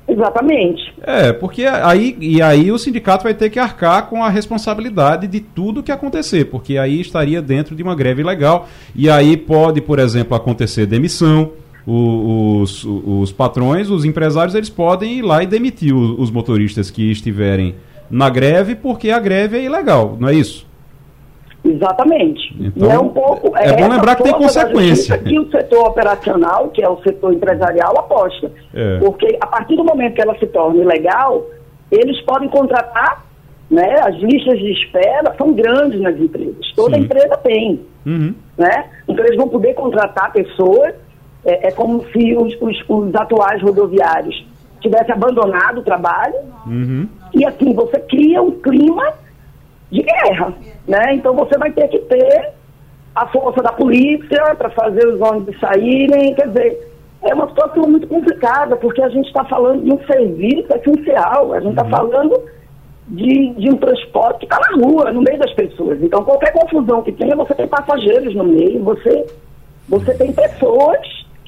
Speaker 7: Exatamente.
Speaker 2: É, porque aí e aí o sindicato vai ter que arcar com a responsabilidade de tudo que acontecer, porque aí estaria dentro de uma greve legal e aí pode, por exemplo, acontecer demissão. Os, os, os patrões, os empresários, eles podem ir lá e demitir os, os motoristas que estiverem na greve, porque a greve é ilegal, não é isso?
Speaker 7: Exatamente.
Speaker 2: Então, é um pouco. É, é bom lembrar que tem consequência.
Speaker 7: Que o setor operacional, que é o setor empresarial, aposta. É. Porque a partir do momento que ela se torna ilegal, eles podem contratar, né? As listas de espera são grandes nas empresas. Toda Sim. empresa tem. Uhum. Né? Então eles vão poder contratar pessoas. É, é como se os, os, os, atuais rodoviários tivessem abandonado o trabalho. Uhum. E assim, você cria um clima de guerra, né? Então você vai ter que ter a força da polícia para fazer os ônibus saírem, quer dizer, é uma situação muito complicada, porque a gente está falando de um serviço essencial, a gente está uhum. falando de, de um transporte que está na rua, no meio das pessoas. Então qualquer confusão que tenha, você tem passageiros no meio, você, você tem pessoas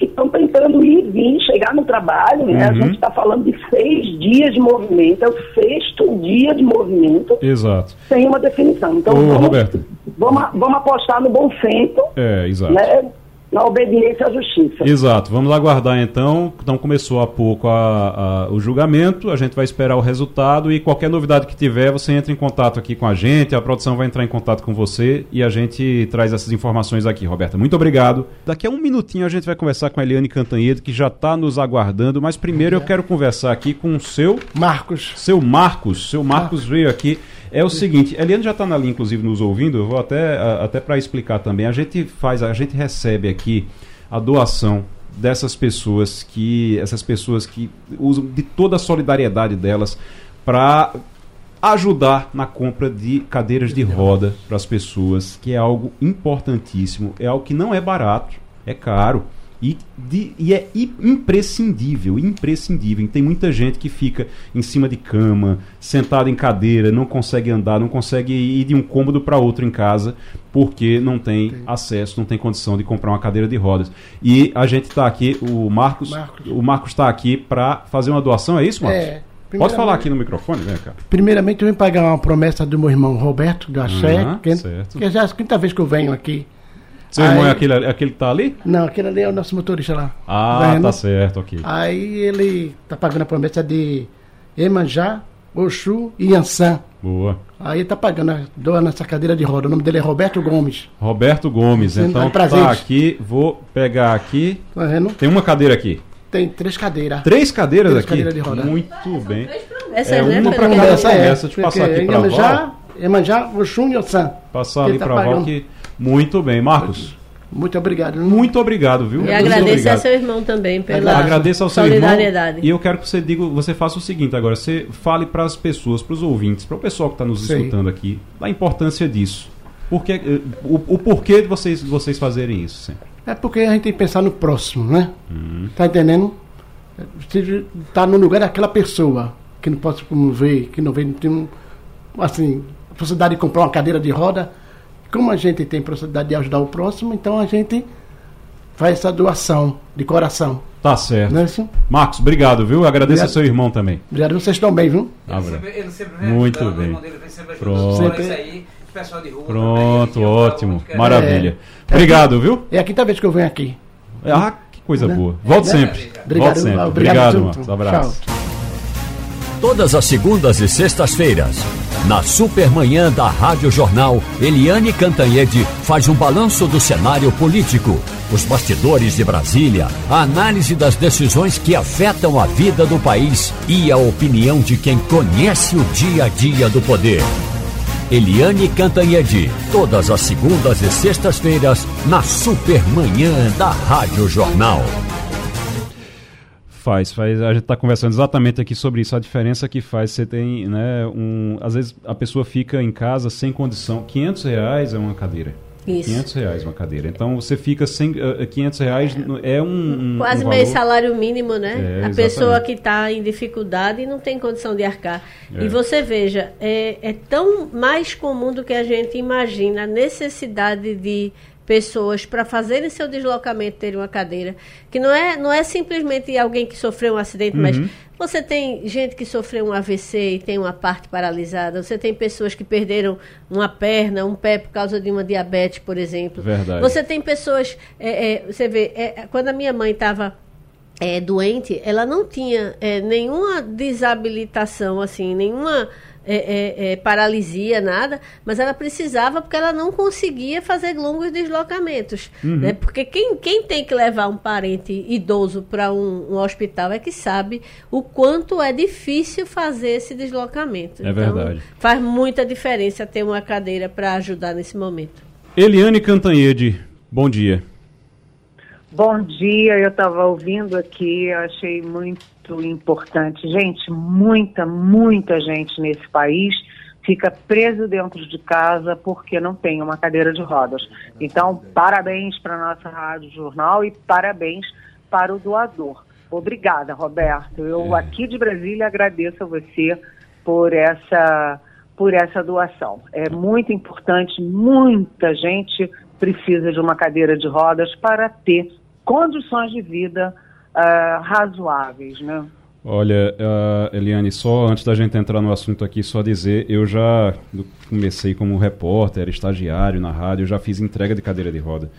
Speaker 7: que estão tentando ir e vir, chegar no trabalho, né? Uhum. A gente está falando de seis dias de movimento, é o sexto dia de movimento.
Speaker 2: Exato.
Speaker 7: Sem uma definição. Então,
Speaker 2: Ô,
Speaker 7: vamos,
Speaker 2: Roberto.
Speaker 7: Vamos, vamos apostar no bom senso.
Speaker 2: É, exato.
Speaker 7: Né? Na obediência à justiça.
Speaker 2: Exato. Vamos aguardar então. Então começou há pouco a, a, o julgamento, a gente vai esperar o resultado e qualquer novidade que tiver, você entra em contato aqui com a gente, a produção vai entrar em contato com você e a gente traz essas informações aqui, Roberta. Muito obrigado. Daqui a um minutinho a gente vai conversar com a Eliane Cantanhedo, que já está nos aguardando, mas primeiro eu quero conversar aqui com o seu...
Speaker 8: Marcos.
Speaker 2: Seu Marcos. Seu Marcos veio aqui é o seguinte, a Eliane já está na linha, inclusive, nos ouvindo, eu vou até, até para explicar também. A gente faz, a gente recebe aqui a doação dessas pessoas que. Essas pessoas que usam de toda a solidariedade delas para ajudar na compra de cadeiras de roda para as pessoas, que é algo importantíssimo, é algo que não é barato, é caro. E, de, e é imprescindível, imprescindível. E tem muita gente que fica em cima de cama, sentado em cadeira, não consegue andar, não consegue ir de um cômodo para outro em casa, porque não tem, tem, acesso, não tem condição de comprar uma cadeira de rodas. E a gente está aqui, o Marcos, Marcos. o Marcos está aqui para fazer uma doação, é isso, Marcos? É. Pode falar aqui no microfone, né, cara?
Speaker 8: Primeiramente, eu vim pagar uma promessa do meu irmão Roberto, da Axé, uhum, que, que é já a quinta vez que eu venho aqui.
Speaker 2: Seu irmão é aquele, aquele que tá ali?
Speaker 8: Não, aquele ali é o nosso motorista lá.
Speaker 2: Ah, tá certo, ok.
Speaker 8: Aí ele tá pagando a promessa de Emanjá, Oxu e Yansan.
Speaker 2: Boa.
Speaker 8: Aí tá pagando, doando essa cadeira de roda. O nome dele é Roberto Gomes.
Speaker 2: Roberto Gomes, então tá aqui, vou pegar aqui. Tá vendo? Tem uma cadeira aqui.
Speaker 8: Tem três cadeiras.
Speaker 2: Três cadeiras três aqui?
Speaker 8: Cadeiras de roda.
Speaker 2: Muito bem.
Speaker 5: Essa
Speaker 2: é,
Speaker 5: né,
Speaker 2: uma para cada promessa, é, essa de passar aqui para
Speaker 8: Val. Emanjá, Oxum e Yansan.
Speaker 2: Passar ali tá para Val que muito bem. Marcos.
Speaker 8: Muito obrigado.
Speaker 2: Muito obrigado, viu?
Speaker 5: E agradeço ao seu irmão também pela
Speaker 2: agradeço ao seu solidariedade. Irmão, e eu quero que você diga, você faça o seguinte agora, você fale para as pessoas, para os ouvintes, para o pessoal que está nos Sei. escutando aqui, a importância disso. Porque, eh, o, o porquê de vocês, de vocês fazerem isso sempre.
Speaker 8: É porque a gente tem que pensar no próximo, né? Hum. Tá entendendo? Você tá no lugar daquela pessoa que não pode ver, que não não tem, assim, possibilidade de comprar uma cadeira de roda, como a gente tem possibilidade de ajudar o próximo, então a gente faz essa doação de coração.
Speaker 2: Tá certo. Não é assim? Marcos, obrigado, viu? Agradeço obrigado. ao seu irmão também.
Speaker 8: Obrigado, vocês estão bem, viu?
Speaker 2: Ele sempre, ele sempre Muito bem. Pronto. Sempre... Pronto, ótimo. Maravilha. É, obrigado,
Speaker 8: é
Speaker 2: viu?
Speaker 8: É a quinta vez que eu venho aqui.
Speaker 2: Ah, que coisa né? boa. Volte é, sempre.
Speaker 8: Obrigado,
Speaker 2: Volte sempre.
Speaker 8: Obrigado, obrigado
Speaker 2: Marcos. Abraço.
Speaker 1: Tchau. Todas as segundas e sextas-feiras, na Supermanhã da Rádio Jornal, Eliane Cantanhede faz um balanço do cenário político, os bastidores de Brasília, a análise das decisões que afetam a vida do país e a opinião de quem conhece o dia a dia do poder. Eliane Cantanhede, todas as segundas e sextas-feiras, na Supermanhã da Rádio Jornal.
Speaker 2: Faz, faz. A gente está conversando exatamente aqui sobre isso. A diferença que faz, você tem, né, um, às vezes a pessoa fica em casa sem condição. 500 reais é uma cadeira. Isso. 500 reais uma cadeira. Então você fica sem. Uh, 500 reais é um. um
Speaker 5: Quase
Speaker 2: um
Speaker 5: meio salário mínimo, né? É, a exatamente. pessoa que está em dificuldade e não tem condição de arcar. É. E você veja, é, é tão mais comum do que a gente imagina a necessidade de pessoas para fazerem seu deslocamento terem uma cadeira, que não é, não é simplesmente alguém que sofreu um acidente, uhum. mas você tem gente que sofreu um AVC e tem uma parte paralisada, você tem pessoas que perderam uma perna, um pé por causa de uma diabetes, por exemplo.
Speaker 2: Verdade.
Speaker 5: Você tem pessoas, é, é, você vê, é, quando a minha mãe estava é, doente, ela não tinha é, nenhuma desabilitação, assim, nenhuma é, é, é, paralisia, nada, mas ela precisava porque ela não conseguia fazer longos deslocamentos. Uhum. Né? Porque quem, quem tem que levar um parente idoso para um, um, hospital é que sabe o quanto é difícil fazer esse deslocamento.
Speaker 2: É então, verdade.
Speaker 5: Faz muita diferença ter uma cadeira para ajudar nesse momento.
Speaker 2: Eliane Cantanhede, bom dia.
Speaker 9: Bom dia, eu estava ouvindo aqui, achei muito importante. Gente, muita, muita gente nesse país fica preso dentro de casa porque não tem uma cadeira de rodas. Então, parabéns para a nossa Rádio Jornal e parabéns para o doador. Obrigada, Roberto. Eu é. aqui de Brasília agradeço a você por essa por essa doação. É muito importante, muita gente precisa de uma cadeira de rodas para ter condições de vida uh, razoáveis, né?
Speaker 2: Olha, uh, Eliane, só antes da gente entrar no assunto aqui, só dizer, eu já comecei como repórter, estagiário na rádio, já fiz entrega de cadeira de roda.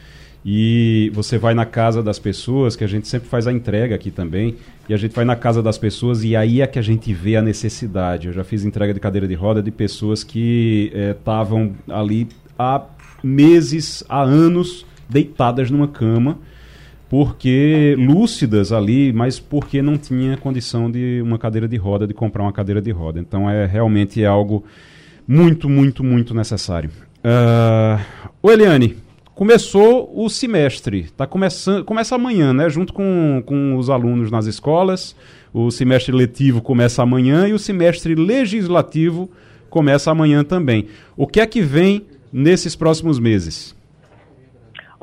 Speaker 2: e você vai na casa das pessoas, que a gente sempre faz a entrega aqui também, e a gente vai na casa das pessoas e aí é que a gente vê a necessidade. Eu já fiz entrega de cadeira de roda de pessoas que estavam eh, ali há meses, há anos, deitadas numa cama, porque lúcidas ali, mas porque não tinha condição de uma cadeira de roda, de comprar uma cadeira de roda. Então é realmente algo muito, muito, muito necessário. Uh, o Eliane, começou o semestre, tá começando, começa amanhã, né? Junto com, com os alunos nas escolas. O semestre letivo começa amanhã e o semestre legislativo começa amanhã também. O que é que vem nesses próximos meses?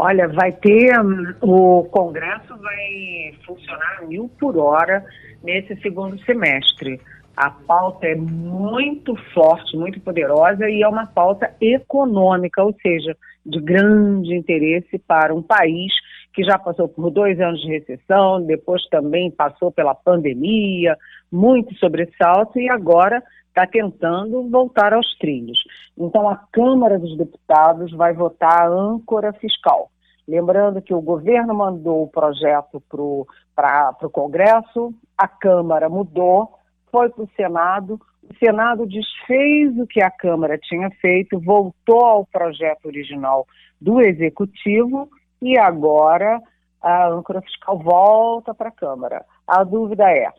Speaker 9: Olha, vai ter um, o Congresso vai funcionar mil por hora nesse segundo semestre. A pauta é muito forte, muito poderosa e é uma pauta econômica, ou seja, de grande interesse para um país que já passou por dois anos de recessão, depois também passou pela pandemia, muito sobressalto e agora está tentando voltar aos trilhos. Então, a Câmara dos Deputados vai votar a âncora fiscal. Lembrando que o governo mandou o projeto para o Congresso, a Câmara mudou, foi para o Senado, o Senado desfez o que a Câmara tinha feito, voltou ao projeto original do Executivo e agora a âncora fiscal volta para a Câmara. A dúvida é: o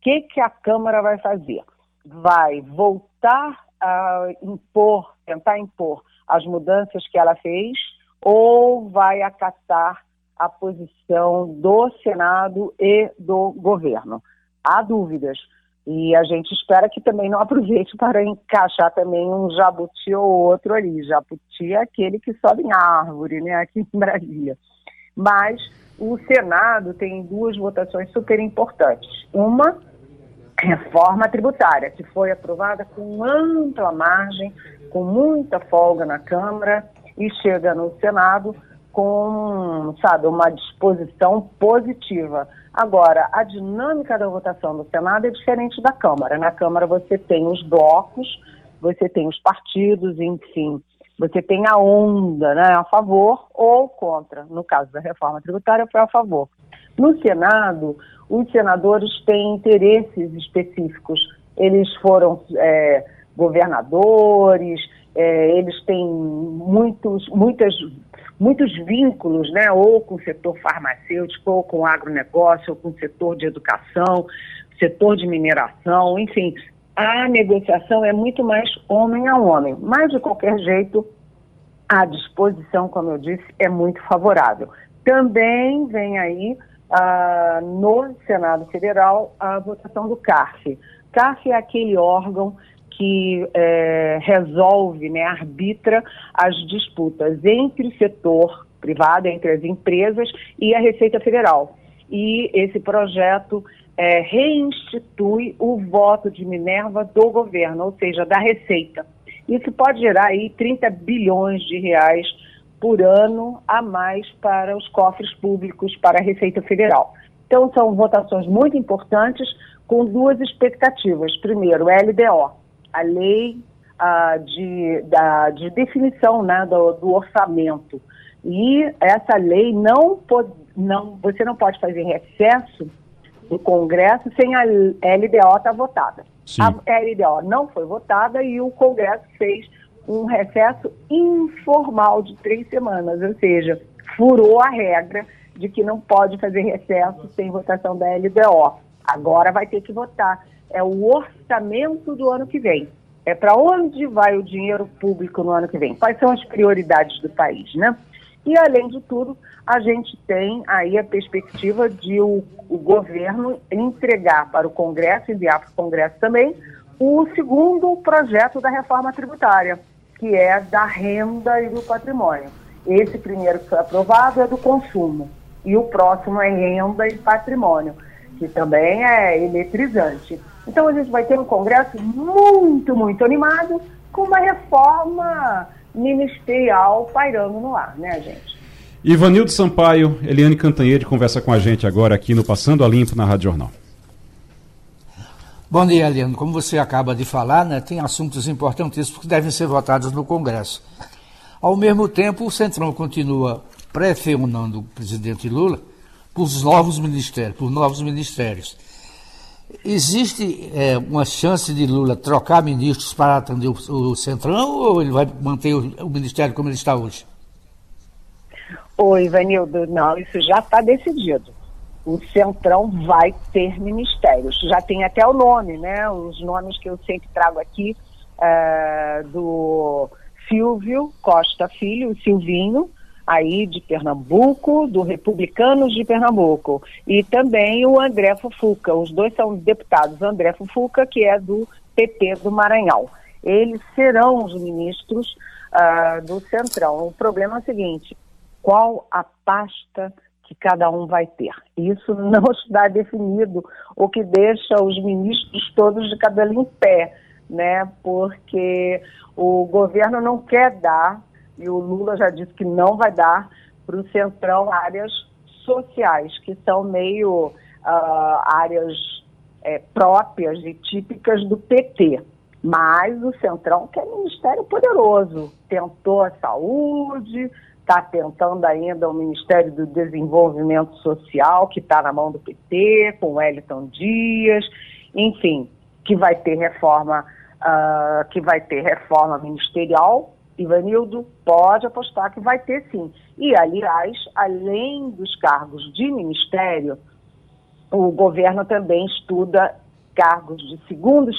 Speaker 9: que, que a Câmara vai fazer? Vai voltar a impor, tentar impor as mudanças que ela fez, ou vai acatar a posição do Senado e do governo? Há dúvidas. E a gente espera que também não aproveite para encaixar também um jabuti ou outro ali. Jabuti é aquele que sobe em árvore, né, aqui em Brasília. Mas o Senado tem duas votações super importantes. Uma, reforma tributária, que foi aprovada com ampla margem, com muita folga na Câmara e chega no Senado com, sabe, uma disposição positiva. Agora, a dinâmica da votação do Senado é diferente da Câmara. Na Câmara você tem os blocos, você tem os partidos, enfim, você tem a onda, né, a favor ou contra. No caso da reforma tributária, foi a favor. No Senado, os senadores têm interesses específicos. Eles foram é, governadores, é, eles têm muitos, muitas muitos vínculos, né, ou com o setor farmacêutico, ou com o agronegócio, ou com o setor de educação, setor de mineração, enfim, a negociação é muito mais homem a homem. Mas, de qualquer jeito, a disposição, como eu disse, é muito favorável. Também vem aí, no Senado Federal, a votação do CARF. CARF é aquele órgão que é, resolve, né, arbitra as disputas entre o setor privado, entre as empresas e a Receita Federal. E esse projeto é, reinstitui o voto de Minerva do governo, ou seja, da Receita. Isso pode gerar aí 30 bilhões de reais por ano a mais para os cofres públicos, para a Receita Federal. Então, são votações muito importantes com duas expectativas. Primeiro, LDO, a lei uh, de, da, de definição né, do, do, orçamento. E essa lei não, pode, não você não pode fazer recesso do Congresso sem a LDO estar tá votada. Sim. A LDO não foi votada e o Congresso fez um recesso informal de três semanas, ou seja, furou a regra de que não pode fazer recesso sem votação da LDO. Agora vai ter que votar é o orçamento do ano que vem. É para onde vai o dinheiro público no ano que vem? Quais são as prioridades do país, né? E, além de tudo, a gente tem aí a perspectiva de o, o governo entregar para o Congresso, enviar para o Congresso também, o segundo projeto da reforma tributária, que é da renda e do patrimônio. Esse primeiro que foi aprovado é do consumo, e o próximo é renda e patrimônio, que também é eletrizante. Então a gente vai ter um Congresso muito, muito animado, com uma reforma ministerial pairando no ar, né, gente?
Speaker 2: Ivanildo Sampaio, Eliane Cantanhede conversa com a gente agora aqui no Passando a Limpo na Rádio Jornal.
Speaker 4: Bom dia, Eliane. Como você acaba de falar, né, tem assuntos importantíssimos que devem ser votados no Congresso. Ao mesmo tempo, o Centrão continua pressionando o presidente Lula por novos ministérios, por novos ministérios. Existe é, uma chance de Lula trocar ministros para atender o, o Centrão ou ele vai manter o, o, ministério como ele está hoje?
Speaker 9: Oi, Ivanildo, não, isso já está decidido. O Centrão vai ter ministérios. Já tem até o nome, né? Os nomes que eu sempre trago aqui é, do Silvio Costa Filho, o Silvinho, aí de Pernambuco, do Republicanos de Pernambuco, e também o André Fufuca. Os dois são deputados. André Fufuca, que é do PP do Maranhão. Eles serão os ministros uh, do Centrão. O problema é o seguinte: qual a pasta que cada um vai ter? Isso não está definido, o que deixa os ministros todos de cabelo em pé, né? Porque o governo não quer dar e o Lula já disse que não vai dar para o Centrão áreas sociais, que são meio uh, áreas é, próprias e típicas do PT. Mas o Centrão quer ministério poderoso. Tentou a saúde, está tentando ainda o Ministério do Desenvolvimento Social, que está na mão do PT, com Wellington Dias, enfim, que vai ter reforma, uh, que vai ter reforma ministerial Ivanildo, pode apostar que vai ter sim. E, aliás, além dos cargos de ministério, o governo também estuda cargos de segundo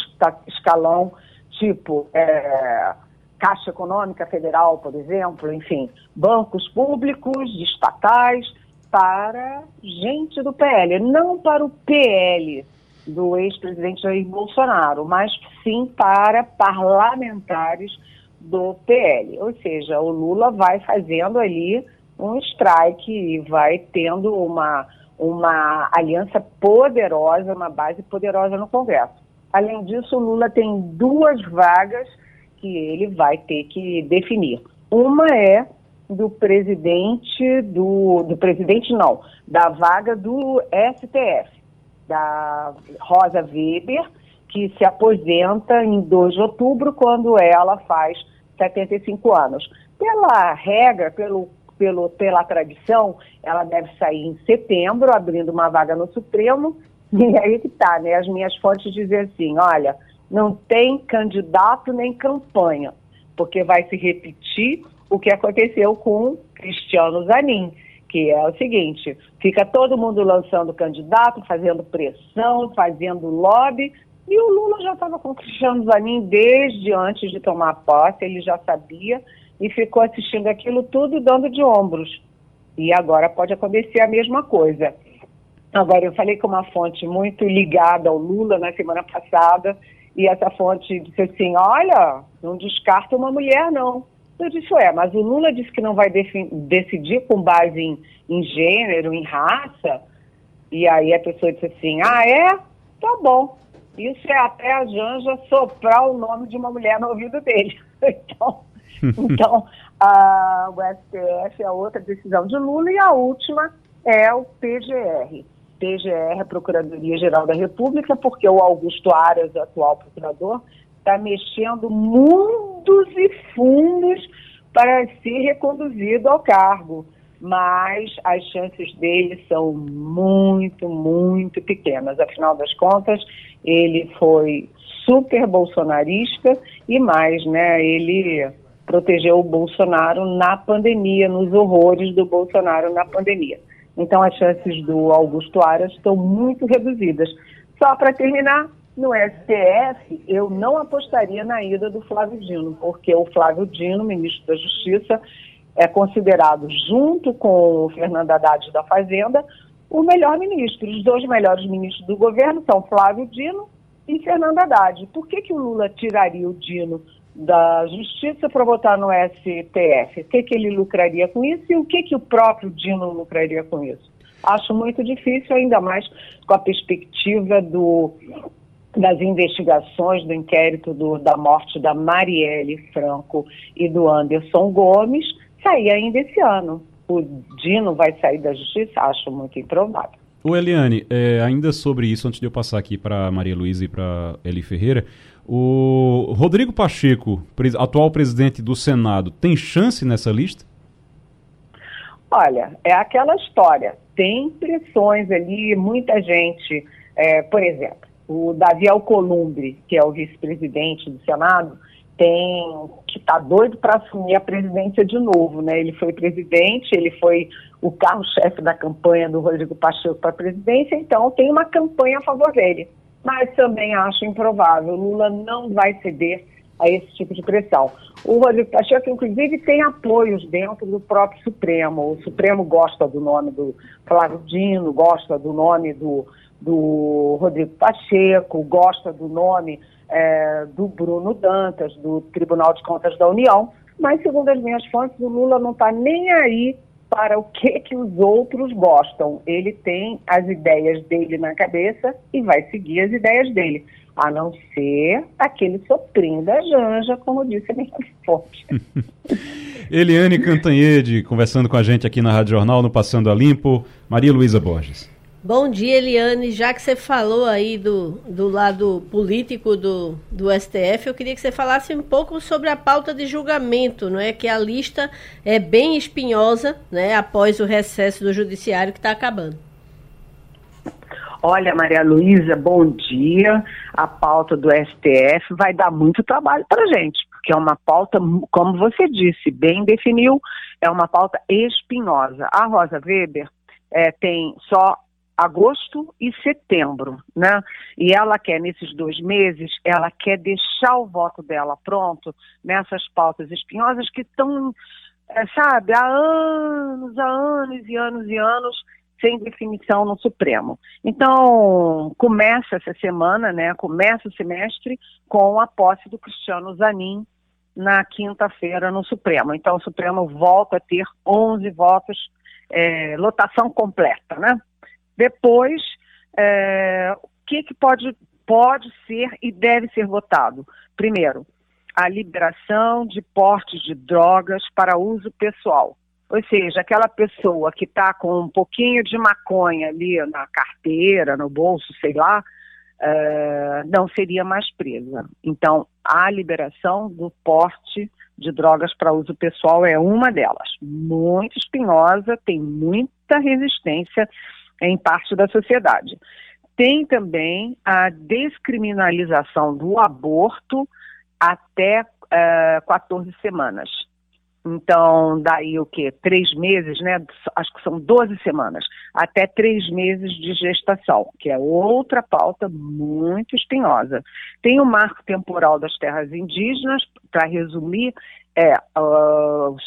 Speaker 9: escalão, tipo é, Caixa Econômica Federal, por exemplo, enfim, bancos públicos, estatais, para gente do PL, não para o PL do ex-presidente Jair Bolsonaro, mas sim para parlamentares do PL. Ou seja, o Lula vai fazendo ali um strike e vai tendo uma, uma aliança poderosa, uma base poderosa no Congresso. Além disso, o Lula tem duas vagas que ele vai ter que definir. Uma é do presidente do, do presidente não, da vaga do STF, da Rosa Weber, que se aposenta em 2 de outubro, quando ela faz 75 anos. Pela regra, pelo, pelo, pela tradição, ela deve sair em setembro, abrindo uma vaga no Supremo, e aí que está, né? As minhas fontes dizem assim, olha, não tem candidato nem campanha, porque vai se repetir o que aconteceu com Cristiano Zanin, que é o seguinte, fica todo mundo lançando candidato, fazendo pressão, fazendo lobby, e o Lula já estava com Cristiano Zanin desde antes de tomar posse, ele já sabia e ficou assistindo aquilo tudo dando de ombros. E agora pode acontecer a mesma coisa. Agora, eu falei com uma fonte muito ligada ao Lula na semana passada, e essa fonte disse assim: Olha, não descarta uma mulher, não. Eu disse: Ué, mas o Lula disse que não vai decidir com base em, em gênero, em raça. E aí a pessoa disse assim: Ah, é? Tá bom. Isso é até a Janja soprar o nome de uma mulher no ouvido dele. Então, então a, o STF é outra decisão de Lula e a última é o PGR. PGR, Procuradoria-Geral da República, porque o Augusto Aras, atual procurador, está mexendo mundos e fundos para ser reconduzido ao cargo mas as chances dele são muito, muito pequenas. Afinal das contas, ele foi super bolsonarista e mais, né? Ele protegeu o Bolsonaro na pandemia, nos horrores do Bolsonaro na pandemia. Então as chances do Augusto Aras estão muito reduzidas. Só para terminar, no STF, eu não apostaria na ida do Flávio Dino, porque o Flávio Dino, ministro da Justiça, é considerado, junto com o Fernando Haddad da Fazenda, o melhor ministro. Os dois melhores ministros do governo são Flávio Dino e Fernando Haddad. Por que, que o Lula tiraria o Dino da Justiça para votar no STF? O que, que ele lucraria com isso e o que, que o próprio Dino lucraria com isso? Acho muito difícil, ainda mais com a perspectiva do, das investigações do inquérito do, da morte da Marielle Franco e do Anderson Gomes, sair ainda esse ano. O Dino vai sair da justiça? Acho muito improvável.
Speaker 2: O Eliane, é, ainda sobre isso, antes de eu passar aqui para Maria Luísa e para Eli Ferreira, o Rodrigo Pacheco, atual presidente do Senado, tem chance nessa lista?
Speaker 9: Olha, é aquela história. Tem pressões ali, muita gente, é, por exemplo, o Davi Alcolumbre, que é o vice-presidente do Senado, tem que está doido para assumir a presidência de novo, né? Ele foi presidente, ele foi o carro-chefe da campanha do Rodrigo Pacheco para a presidência, então tem uma campanha a favor dele. Mas também acho improvável. Lula não vai ceder a esse tipo de pressão. O Rodrigo Pacheco, inclusive, tem apoios dentro do próprio Supremo. O Supremo gosta do nome do Flávio Dino, gosta do nome do, do Rodrigo Pacheco, gosta do nome é, do Bruno Dantas, do Tribunal de Contas da União, mas segundo as minhas fontes, o Lula não está nem aí para o que, que os outros gostam. Ele tem as ideias dele na cabeça e vai seguir as ideias dele, a não ser aquele soprinho da Janja, como disse a minha fonte.
Speaker 2: Eliane Cantanhede, conversando com a gente aqui na Rádio Jornal, no Passando a Limpo. Maria Luísa Borges.
Speaker 5: Bom dia, Eliane. Já que você falou aí do, do lado político do, do STF, eu queria que você falasse um pouco sobre a pauta de julgamento, não é? Que a lista é bem espinhosa, né? Após o recesso do judiciário que está acabando.
Speaker 9: Olha, Maria Luísa, bom dia. A pauta do STF vai dar muito trabalho para gente, porque é uma pauta, como você disse, bem definiu, é uma pauta espinhosa. A Rosa Weber é, tem só agosto e setembro, né? E ela quer, nesses dois meses, ela quer deixar o voto dela pronto nessas pautas espinhosas que estão, é, sabe, há anos, há anos e anos e anos sem definição no Supremo. Então, começa essa semana, né? Começa o semestre com a posse do Cristiano Zanin na quinta-feira no Supremo. Então, o Supremo volta a ter 11 votos, é, lotação completa, né? Depois, é, o que, que pode, pode ser e deve ser votado? Primeiro, a liberação de portes de drogas para uso pessoal. Ou seja, aquela pessoa que está com um pouquinho de maconha ali na carteira, no bolso, sei lá, é, não seria mais presa. Então, a liberação do porte de drogas para uso pessoal é uma delas. Muito espinhosa, tem muita resistência em parte da sociedade. Tem também a descriminalização do aborto até uh, eh, 14 semanas. Então, daí o quê? Três meses, né? Acho que são 12 semanas, até três meses de gestação, que é outra pauta muito espinhosa. Tem o marco temporal das terras indígenas, para resumir, é, uh, os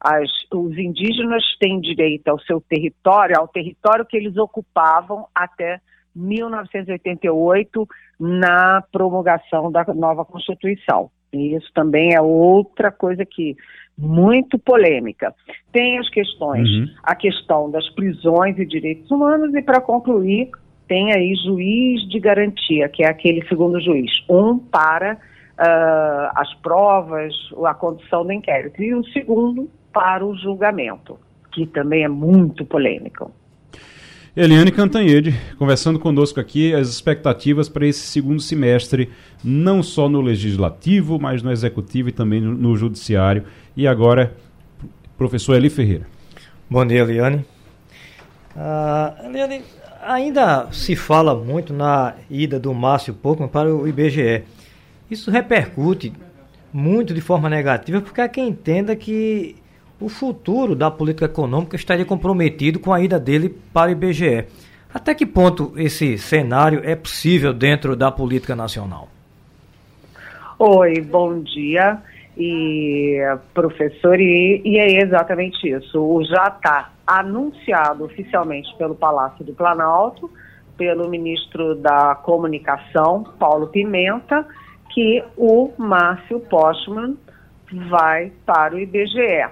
Speaker 9: as, os indígenas têm direito ao seu território, ao território que eles ocupavam até 1988, na promulgação da nova Constituição. E isso também é outra coisa que muito polêmica. Tem as questões, uhum. a questão das prisões e direitos humanos, e para concluir, tem aí juiz de garantia, que é aquele segundo juiz, um para uh, as provas, a condução do inquérito, e o segundo para o julgamento, que também é muito polêmico.
Speaker 2: Eliane Cantanhede, conversando conosco aqui as expectativas para esse segundo semestre, não só no legislativo, mas no executivo e também no, no judiciário. E agora, professor Eli Ferreira.
Speaker 3: Bom dia, Eliane. Uh, Eliane, ainda se fala muito na ida do Márcio Pouco para o IBGE. Isso repercute muito de forma negativa, porque há quem entenda que o futuro da política econômica estaria comprometido com a ida dele para o IBGE. Até que ponto esse cenário é possível dentro da política nacional?
Speaker 9: Oi, bom dia. E professor, e, e é exatamente isso. O já está anunciado oficialmente pelo Palácio do Planalto, pelo ministro da Comunicação, Paulo Pimenta, que o Márcio Postman vai para o IBGE.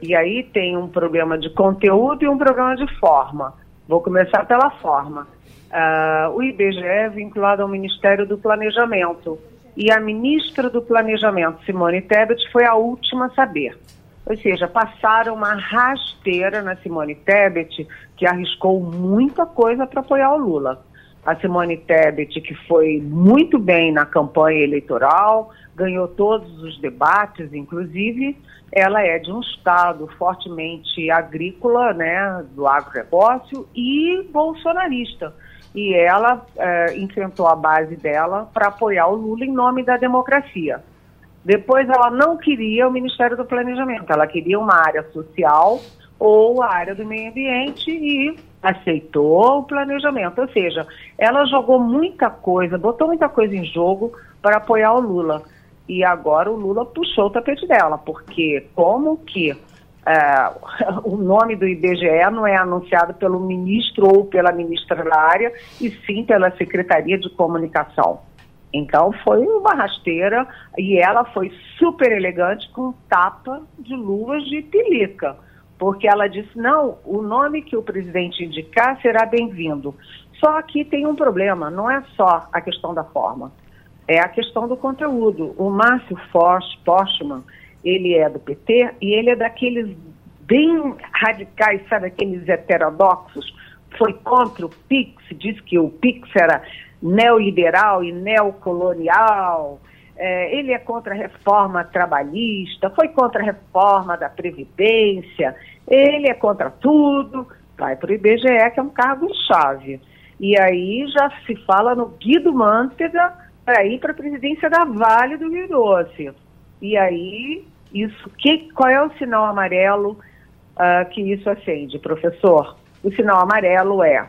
Speaker 9: E aí tem um programa de conteúdo e um programa de forma. Vou começar pela forma. Uh, o IBGE é vinculado ao Ministério do Planejamento. E a ministra do Planejamento, Simone Tebet, foi a última a saber. Ou seja, passaram uma rasteira na Simone Tebet, que arriscou muita coisa para apoiar o Lula. A Simone Tebet, que foi muito bem na campanha eleitoral, ganhou todos os debates, inclusive, ela é de um estado fortemente agrícola, né, do agronegócio e bolsonarista. E ela é, enfrentou a base dela para apoiar o Lula em nome da democracia. Depois ela não queria o Ministério do Planejamento, ela queria uma área social ou a área do meio ambiente e aceitou o planejamento. Ou seja, ela jogou muita coisa, botou muita coisa em jogo para apoiar o Lula. E agora o Lula puxou o tapete dela, porque como que é, o nome do IBGE não é anunciado pelo ministro ou pela ministra da área, e sim pela Secretaria de Comunicação. Então foi uma rasteira e ela foi super elegante com tapa de luvas de pelica, porque ela disse: não, o nome que o presidente indicar será bem-vindo. Só que tem um problema, não é só a questão da forma, é a questão do conteúdo. O Márcio Postman, ele é do PT e ele é daqueles bem radicais, sabe, aqueles heterodoxos, foi contra o PIX, diz que o PIX era neoliberal e neocolonial. É, ele é contra a reforma trabalhista, foi contra a reforma da Previdência, ele é contra tudo, vai para o IBGE, que é um cargo-chave. E aí já se fala no Guido Mantega para ir para a presidência da Vale do Rio Doce. E aí, isso, que, qual é o sinal amarelo uh, que isso acende, professor? O sinal amarelo é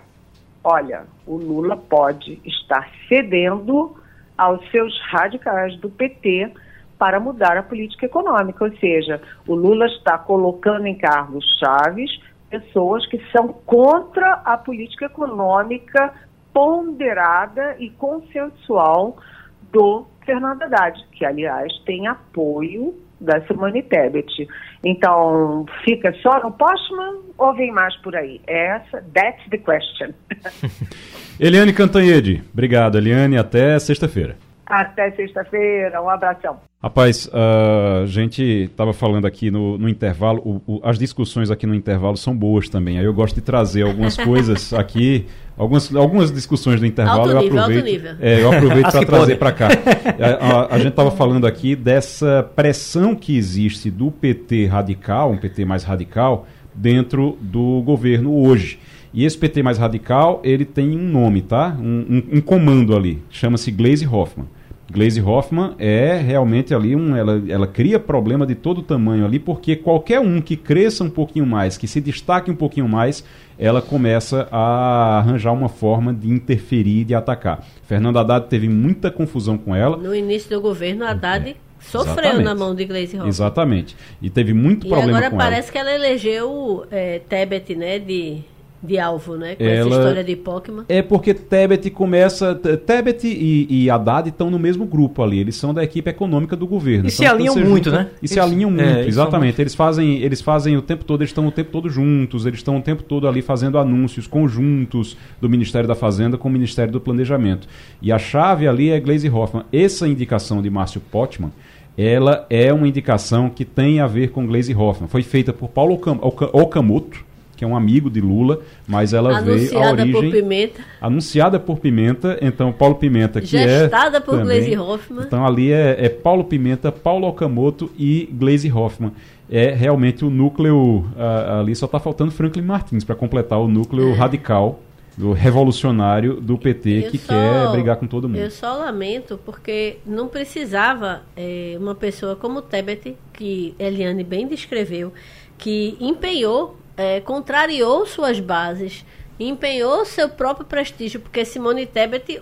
Speaker 9: olha, o Lula pode estar cedendo aos seus radicais do PT para mudar a política econômica, ou seja, o Lula está colocando em cargos chaves pessoas que são contra a política econômica ponderada e consensual do Fernando Haddad, que aliás tem apoio da Simone Tebet. Então, fica só no Postman ou vem mais por aí? Essa, that's the question.
Speaker 2: Eliane Cantanhede, obrigado, Eliane, até sexta-feira.
Speaker 9: Até sexta-feira, um abração.
Speaker 2: Rapaz, a gente estava falando aqui no, no intervalo, o, o, as discussões aqui no intervalo são boas também. Aí eu gosto de trazer algumas coisas aqui, algumas, algumas discussões do intervalo.
Speaker 5: Alto
Speaker 2: eu
Speaker 5: nível,
Speaker 2: aproveito,
Speaker 5: alto nível.
Speaker 2: É, eu aproveito para trazer para cá. A, a, a gente estava falando aqui dessa pressão que existe do PT radical, um PT mais radical, dentro do governo hoje. E esse PT mais radical, ele tem um nome, tá? Um, um, um comando ali, chama-se Glaze Hoffman. Glaze Hoffman é realmente ali um. Ela, ela cria problema de todo tamanho ali, porque qualquer um que cresça um pouquinho mais, que se destaque um pouquinho mais, ela começa a arranjar uma forma de interferir, de atacar. Fernando Haddad teve muita confusão com ela.
Speaker 5: No início do governo, Haddad é. Sofreu
Speaker 2: Exatamente.
Speaker 5: na mão de Glaze Hoffman.
Speaker 2: Exatamente. E teve muito
Speaker 5: E
Speaker 2: problema
Speaker 5: agora
Speaker 2: com
Speaker 5: parece que ela elegeu é, Tebet, né, de, de alvo, né, com
Speaker 2: Ela-
Speaker 5: essa história de Pokémon.
Speaker 2: É porque Tebet começa. Tebet e, e Haddad estão no mesmo grupo ali. Eles são da equipe econômica do governo.
Speaker 3: E se
Speaker 2: quando
Speaker 3: alinham
Speaker 2: você
Speaker 3: muito,
Speaker 2: junta-
Speaker 3: né?
Speaker 2: E se alinham
Speaker 3: é,
Speaker 2: muito,
Speaker 3: eles são
Speaker 2: exatamente. Eles fazem, eles fazem o tempo todo, eles estão o tempo todo juntos, eles estão o tempo todo ali fazendo anúncios conjuntos do Ministério da Fazenda com o Ministério do Planejamento. E a chave ali é Glaze Hoffman. Essa indicação de Márcio Potman. Ela é uma indicação que tem a ver com Glaze Hoffman. Foi feita por Paulo Okam- Oka- Okamoto, que é um amigo de Lula, mas ela veio a
Speaker 5: Anunciada
Speaker 2: origem
Speaker 5: por Pimenta,
Speaker 2: anunciada por Pimenta, então Paulo Pimenta que
Speaker 5: gestada
Speaker 2: é
Speaker 5: por
Speaker 2: também,
Speaker 5: Glaze Hoffman.
Speaker 2: Então ali é, é Paulo Pimenta, Paulo Okamoto e Glaze Hoffman. É realmente o núcleo ah, ali só está faltando Franklin Martins para completar o núcleo radical do revolucionário do PT
Speaker 5: É. Eu
Speaker 2: que
Speaker 5: só-
Speaker 2: quer brigar com todo mundo.
Speaker 5: Eu só lamento porque não precisava eh, uma pessoa como Tebet, que Eliane bem descreveu, que empenhou, eh, contrariou suas bases, empenhou seu próprio prestígio, porque Simone Tebet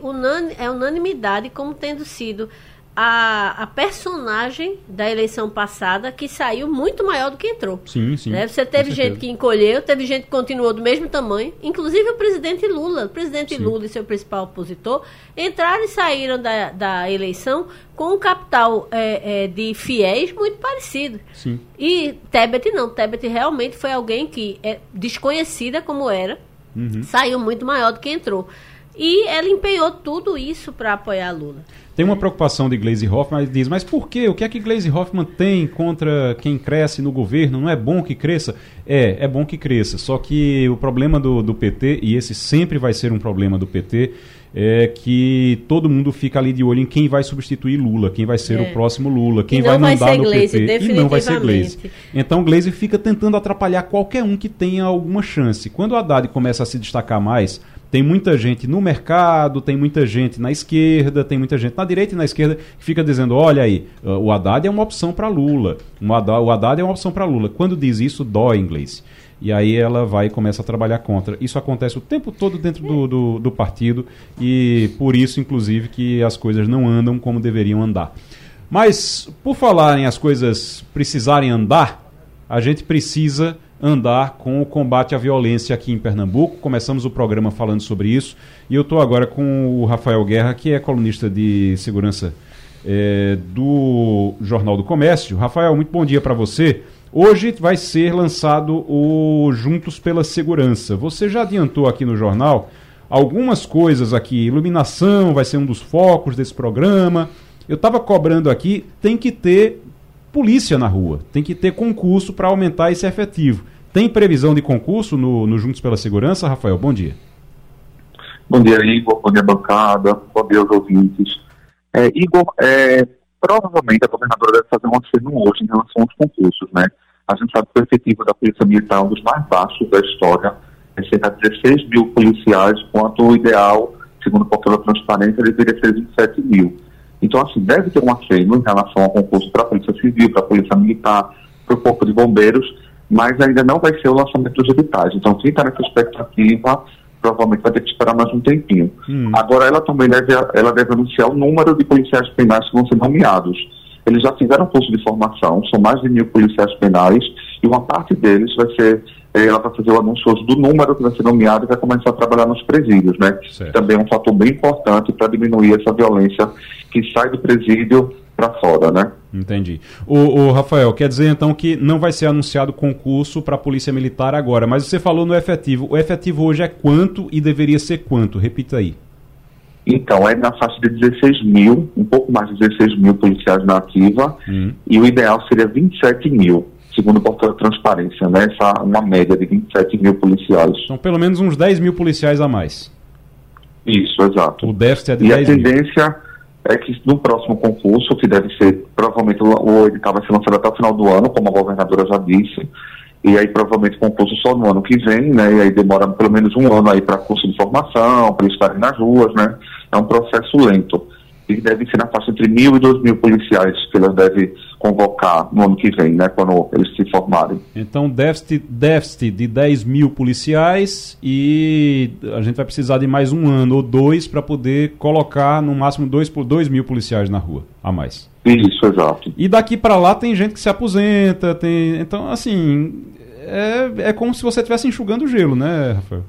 Speaker 5: é unanimidade como tendo sido a, a personagem da eleição passada que saiu muito maior do que entrou.
Speaker 2: Sim, sim.
Speaker 5: Né? Você teve gente que encolheu, teve gente que continuou do mesmo tamanho, inclusive o presidente Lula. O presidente
Speaker 2: Sim.
Speaker 5: Lula e seu principal opositor entraram e saíram da, da eleição com um capital é, é, de fiéis muito parecido.
Speaker 2: Sim.
Speaker 5: E Tebet não. Tebet realmente foi alguém que é desconhecida como era,
Speaker 2: Uhum.
Speaker 5: saiu muito maior do que entrou. e ela empenhou tudo isso para apoiar Lula.
Speaker 2: Tem uma preocupação de Glaze Hoffman, ele diz, mas por quê? O que é que Glaze Hoffman tem contra quem cresce no governo? Não é bom que cresça? É, é bom que cresça. Só que o problema do, do PT, e esse sempre vai ser um problema do PT, é que todo mundo fica ali de olho em quem vai substituir Lula, quem vai ser é. o próximo Lula, quem vai mandar vai no Glaze, PT e não vai ser Glaze. Então Glaze fica tentando atrapalhar qualquer um que tenha alguma chance. Quando o Haddad começa a se destacar mais, tem muita gente no mercado, tem muita gente na esquerda, tem muita gente na direita e na esquerda que fica dizendo: olha aí, uh, o Haddad é uma opção para Lula. O Haddad, é uma opção para Lula. Quando diz isso, dói inglês. E aí ela vai e começa a trabalhar contra. Isso acontece o tempo todo dentro do, do, do partido e por isso, inclusive, que as coisas não andam como deveriam andar. Mas, por falarem as coisas precisarem andar, a gente precisa andar com o combate à violência aqui em Pernambuco. Começamos o programa falando sobre isso e eu estou agora com o Rafael Guerra, que é colunista de segurança é, do Jornal do Comércio. Rafael, muito bom dia para você. Hoje vai ser lançado o Juntos pela Segurança. Você já adiantou aqui no jornal algumas coisas aqui. Iluminação vai ser um dos focos desse programa. Eu estava cobrando aqui, tem que ter polícia na rua, tem que ter concurso para aumentar esse efetivo. Tem previsão de concurso no, no Juntos pela Segurança, Rafael? Bom dia.
Speaker 10: Bom dia, Igor. Bom dia, bancada. Bom dia aos ouvintes. É, Igor, é, provavelmente a governadora deve fazer um aceno hoje em relação aos concursos, né? A gente sabe que o efetivo da Polícia Militar é um dos mais baixos da história, é cerca de 16 mil policiais, enquanto o ideal, segundo o portal da transparência, deveria ser 27 mil. Então, assim, deve ter um aceno em relação ao concurso para a Polícia Civil, para a Polícia Militar, para o Corpo de Bombeiros, mas ainda não vai ser o lançamento dos editais. Então, quem está nessa expectativa provavelmente vai ter que esperar mais um tempinho. Hum. Agora, ela também deve, ela deve anunciar o número de policiais penais que vão ser nomeados. Eles já fizeram curso de formação, são mais de mil policiais penais, e uma parte deles vai ser, ela vai fazer o anúncio do número que vai ser nomeado e vai começar a trabalhar nos presídios, né? Certo. Também é um fator bem importante para diminuir essa violência que sai do presídio para fora, né?
Speaker 2: Entendi. O, o, Rafael, quer dizer então que não vai ser anunciado concurso para a Polícia Militar agora, mas você falou no efetivo. O efetivo hoje é quanto e deveria ser quanto? Repita aí.
Speaker 10: Então, é na faixa de 16 mil, um pouco mais de 16 mil policiais na ativa, hum. e o ideal seria 27 mil, segundo o portal transparência, né? Essa, uma média de 27 mil policiais.
Speaker 2: São pelo menos uns 10 mil policiais a mais.
Speaker 10: Isso, exato.
Speaker 2: O déficit é de
Speaker 10: e
Speaker 2: 10
Speaker 10: a tendência... Mil é que no próximo concurso, que deve ser, provavelmente o edital vai ser lançado até o final do ano, como a governadora já disse, e aí provavelmente concurso só no ano que vem, né, e aí demora pelo menos um ano aí para curso de formação, para estarem nas ruas, né, é um processo lento que deve ser na faixa entre mil e dois mil policiais que ela deve convocar no ano que vem, né, quando eles se formarem.
Speaker 2: Então, déficit, déficit de 10 mil policiais e a gente vai precisar de mais um ano ou dois para poder colocar no máximo dois, dois mil policiais na rua a mais.
Speaker 10: Isso, exato.
Speaker 2: E daqui para lá tem gente que se aposenta, tem... então, assim, é, é como se você estivesse enxugando gelo, né, Rafael?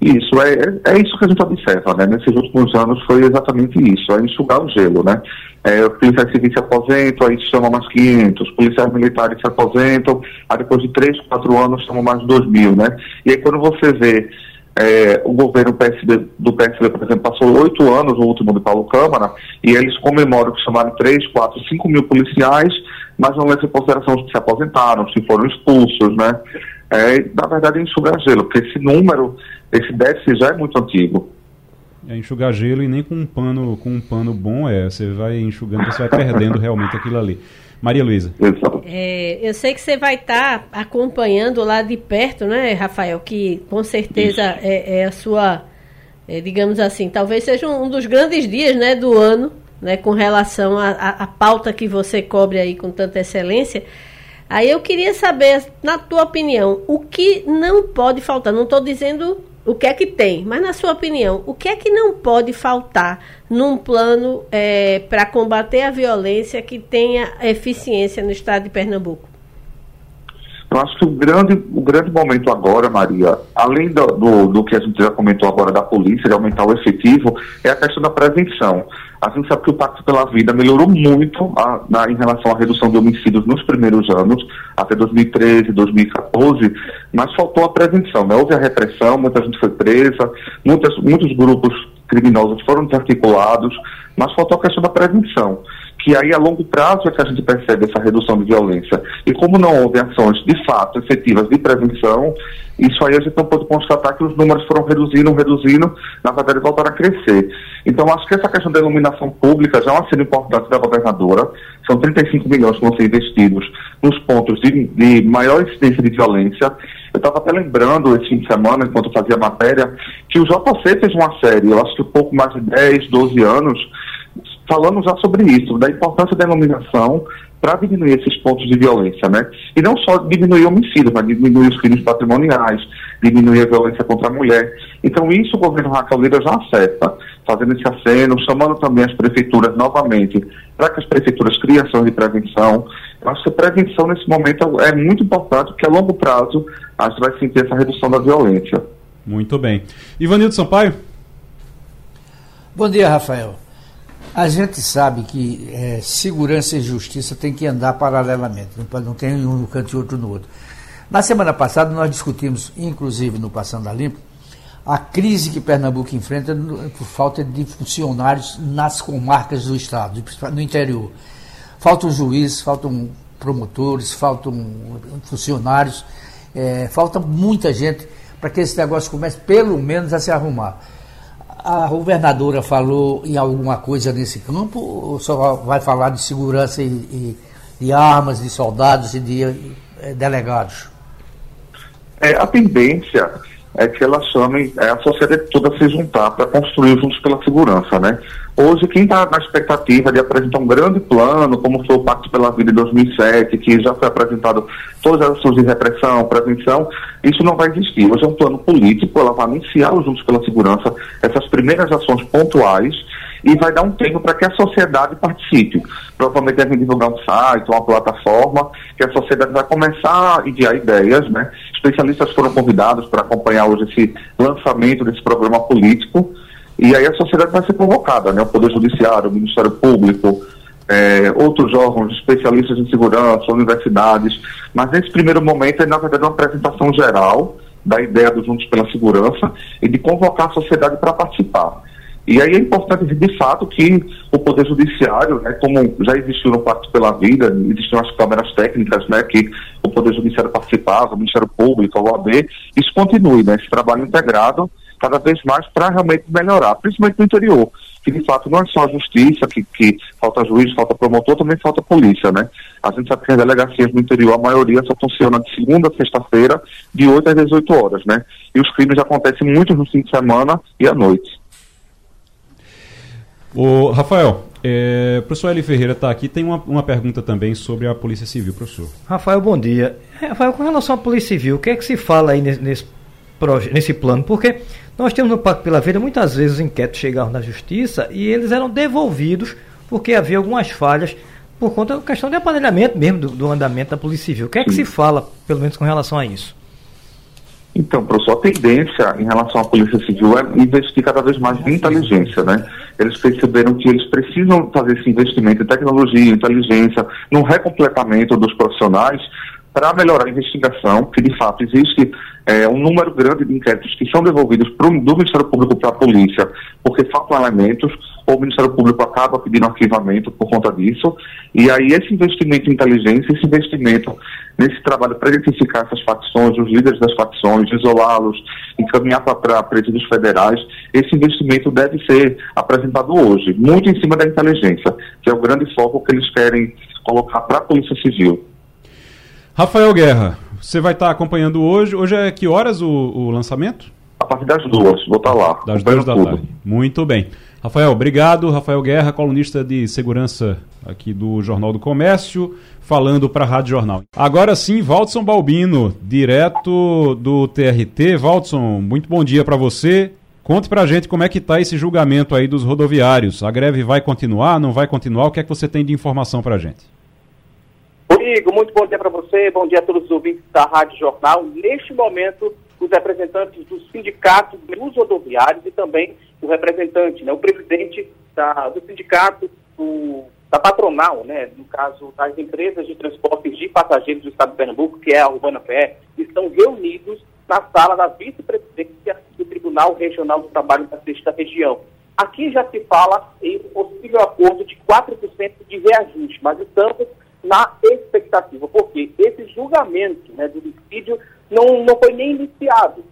Speaker 10: Isso, é, é isso que a gente observa, né? Nesses últimos anos foi exatamente isso, é enxugar o gelo, né? É, policiais civis se aposentam, aí chamam mais 500, os policiais militares se aposentam, aí depois de 3, 4 anos chamam mais 2 mil, né? E aí quando você vê é, o governo PSB, do PSB, por exemplo, passou oito anos, o último de Paulo Câmara, e eles comemoram que chamaram 3, 4, 5 mil policiais, mas não levam em consideração os que se aposentaram, se foram expulsos, né? É, na verdade, enxugar gelo, porque esse número esse déficit já é muito antigo.
Speaker 2: É enxugar gelo e nem com um pano, com um pano bom é. Você vai enxugando, você vai perdendo realmente aquilo ali. Maria Luísa.
Speaker 5: É, eu sei que você vai estar tá acompanhando lá de perto, né, Rafael? Que com certeza é, é, a sua, é, digamos assim, talvez seja um dos grandes dias né, do ano, né, com relação à pauta que você cobre aí com tanta excelência. Aí eu queria saber, na tua opinião, o que não pode faltar? Não estou dizendo o que é que tem, mas na sua opinião, o que é que não pode faltar num plano é, para combater a violência que tenha eficiência no estado de Pernambuco?
Speaker 10: Eu acho que o grande, o grande momento agora, Maria, além do, do, do, que a gente já comentou agora da polícia, de aumentar o efetivo, é a questão da prevenção. A gente sabe que o Pacto pela Vida melhorou muito a, na, em relação à redução de homicídios nos primeiros anos, até 2013, 2014, mas faltou a prevenção. Né? Houve a repressão, muita gente foi presa, muitas, muitos grupos criminosos foram desarticulados, mas faltou a questão da prevenção que aí a longo prazo é que a gente percebe essa redução de violência. E como não houve ações de fato efetivas de prevenção, isso aí a gente não pode constatar que os números foram reduzindo, reduzindo, na verdade voltaram a crescer. Então acho que essa questão da iluminação pública já é uma cena importante da governadora, são 35 milhões que vão ser investidos nos pontos de, de maior incidência de violência. Eu estava até lembrando esse fim de semana, enquanto fazia matéria, que o JC fez uma série, eu acho que pouco mais de 10, 12 anos, falando já sobre isso, da importância da iluminação para diminuir esses pontos de violência, né? E não só diminuir homicídios, mas diminuir os crimes patrimoniais, diminuir a violência contra a mulher. Então isso o governo Raquel Lira já acerta, fazendo esse aceno, chamando também as prefeituras novamente, para que as prefeituras criem ações de prevenção. Eu acho que a prevenção nesse momento é muito importante, porque a longo prazo a gente vai sentir essa redução da violência.
Speaker 2: Muito bem. Ivanildo Sampaio?
Speaker 4: Bom dia, Rafael. A gente sabe que é, segurança e justiça tem que andar paralelamente, não, não tem um no canto e outro no outro. Na semana passada nós discutimos, inclusive no Passando a Limpo, a crise que Pernambuco enfrenta por falta de funcionários nas comarcas do estado, no interior. Faltam juízes, faltam promotores, faltam funcionários, é, falta muita gente para que esse negócio comece pelo menos a se arrumar a governadora falou em alguma coisa nesse campo ou só vai falar de segurança e, e de armas, de soldados e de eh, delegados?
Speaker 10: É, a tendência é que ela chame é, a sociedade toda se juntar para construir juntos pela segurança, né? Hoje, quem está na expectativa de apresentar um grande plano, como foi o Pacto pela Vida em 2007, que já foi apresentado todas as ações de repressão, prevenção, isso não vai existir. Hoje é um plano político, ela vai anunciar os Juntos pela Segurança, essas primeiras ações pontuais, e vai dar um tempo para que a sociedade participe. Provavelmente devem divulgar um site, uma plataforma, que a sociedade vai começar a enviar ideias, né? Especialistas foram convidados para acompanhar hoje esse lançamento desse programa político, e aí a sociedade vai ser convocada, né? O Poder Judiciário, o Ministério Público, é, outros órgãos, especialistas em segurança, universidades, mas nesse primeiro momento é, na verdade, uma apresentação geral da ideia dos Juntos pela Segurança e de convocar a sociedade para participar. E aí é importante de fato que o Poder Judiciário, né, como já existiu no Pacto pela Vida, existiam as câmeras técnicas, né, que o Poder Judiciário participava, o Ministério Público, a OAB, isso continue, né, esse trabalho integrado cada vez mais para realmente melhorar, principalmente no interior, que de fato não é só a justiça, que, que falta juiz, falta promotor, também falta polícia, né? A gente sabe que as delegacias no interior, a maioria só funciona de segunda a sexta-feira, de 8 às 18 horas, né? E os crimes acontecem muito no fim de semana e à noite.
Speaker 2: O Rafael, é, o professor Eli Ferreira está aqui, tem uma, uma pergunta também sobre a Polícia Civil, professor.
Speaker 3: Rafael, bom dia. Rafael, com relação à Polícia Civil, o que é que se fala aí nesse, nesse, nesse plano? Porque nós temos no Pacto pela Vida, muitas vezes os inquéritos chegavam na Justiça e eles eram devolvidos porque havia algumas falhas por conta da questão de aparelhamento mesmo do, do andamento da Polícia Civil. O que é que se fala, pelo menos com relação a isso?
Speaker 10: Então, professor, a tendência em relação à Polícia Civil é investir cada vez mais em inteligência, né? Eles perceberam que eles precisam fazer esse investimento em tecnologia, inteligência, no recompletamento dos profissionais para melhorar a investigação, que de fato existe é, um número grande de inquéritos que são devolvidos pro, do Ministério Público para a polícia porque faltam elementos, o Ministério Público acaba pedindo arquivamento por conta disso, e aí esse investimento em inteligência, esse investimento nesse trabalho para identificar essas facções, os líderes das facções, isolá-los, encaminhar para presídios federais, esse investimento deve ser apresentado hoje, muito em cima da inteligência, que é o grande foco que eles querem colocar para a Polícia Civil.
Speaker 2: Rafael Guerra, você vai estar acompanhando hoje. Hoje é que horas o, o lançamento?
Speaker 10: A partir das duas, vou estar lá.
Speaker 2: Das duas da tudo. tarde. Muito bem. Rafael, obrigado. Rafael Guerra, colunista de segurança aqui do Jornal do Comércio, falando para a Rádio Jornal. Agora sim, Valdson Balbino, direto do TRT. Valdson, muito bom dia para você. Conte para a gente como é que está esse julgamento aí dos rodoviários. A greve vai continuar, não vai continuar? O que é que você tem de informação para a gente?
Speaker 11: Rodrigo, muito bom dia para você, bom dia a todos os ouvintes da Rádio Jornal. Neste momento, os representantes dos sindicatos dos rodoviários e também o representante, né, o presidente da, do sindicato do, da patronal, né, no caso das empresas de transportes de passageiros do estado de Pernambuco, que é a Urbana PE, estão reunidos na sala da vice-presidência do Tribunal Regional do Trabalho da Sexta Região. Aqui já se fala em possível acordo de 4% de reajuste, mas estamos na expectativa, porque esse julgamento né, do dissídio não, não foi nem iniciado.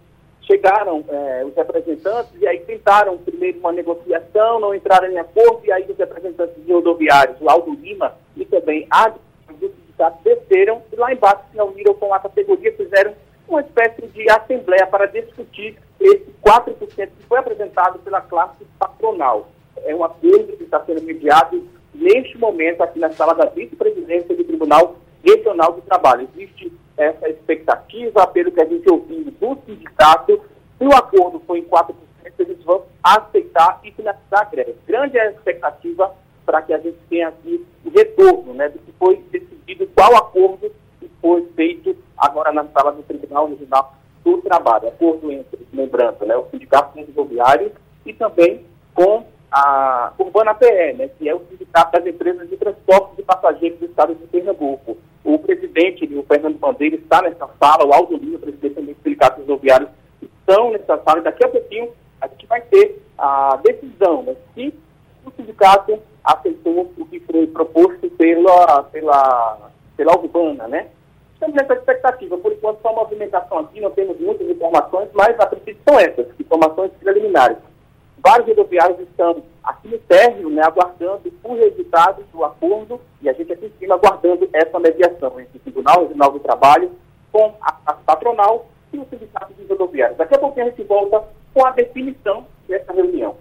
Speaker 11: Chegaram é, os representantes e aí tentaram primeiro uma negociação, não entraram em acordo, e aí os representantes de rodoviários, o Aldo Lima e também a do sindicato desceram e lá embaixo se reuniram com a categoria, fizeram uma espécie de assembleia para discutir esse 4% que foi apresentado pela classe patronal. É um acordo que está sendo mediado neste momento aqui na sala da vice-presidência do Tribunal Regional do Trabalho. Existe essa expectativa, pelo que a gente ouviu do sindicato, se o acordo for em 4%, eles vão aceitar e finalizar a greve. Grande é a expectativa para que a gente tenha aqui o retorno né, do que foi decidido, qual acordo que foi feito agora na sala do Tribunal Regional do Trabalho. Acordo entre, lembrando, né, o Sindicato Rodoviário e também com a Urbana PE, né, que é o Sindicato das Empresas de Transporte de Passageiros do Estado de Pernambuco. O presidente, o Fernando Bandeira, está nessa sala, o Aldo Lima, presidente também Sindicato Rodoviário, estão nessa sala, e daqui a pouquinho a gente vai ter a decisão, né, se o sindicato aceitou o que foi proposto pela, pela, pela Urbana, né? Estamos nessa expectativa. Por enquanto, só movimentação aqui, não temos muitas informações, mas a princípio são essas, informações preliminares. Vários rodoviários estão aqui no térreo, né, aguardando o resultado do acordo, e a gente aqui em cima aguardando essa mediação entre o Tribunal do Trabalho com a, patronal e o Sindicato de Rodoviários. Daqui a pouquinho a gente volta com a definição dessa reunião.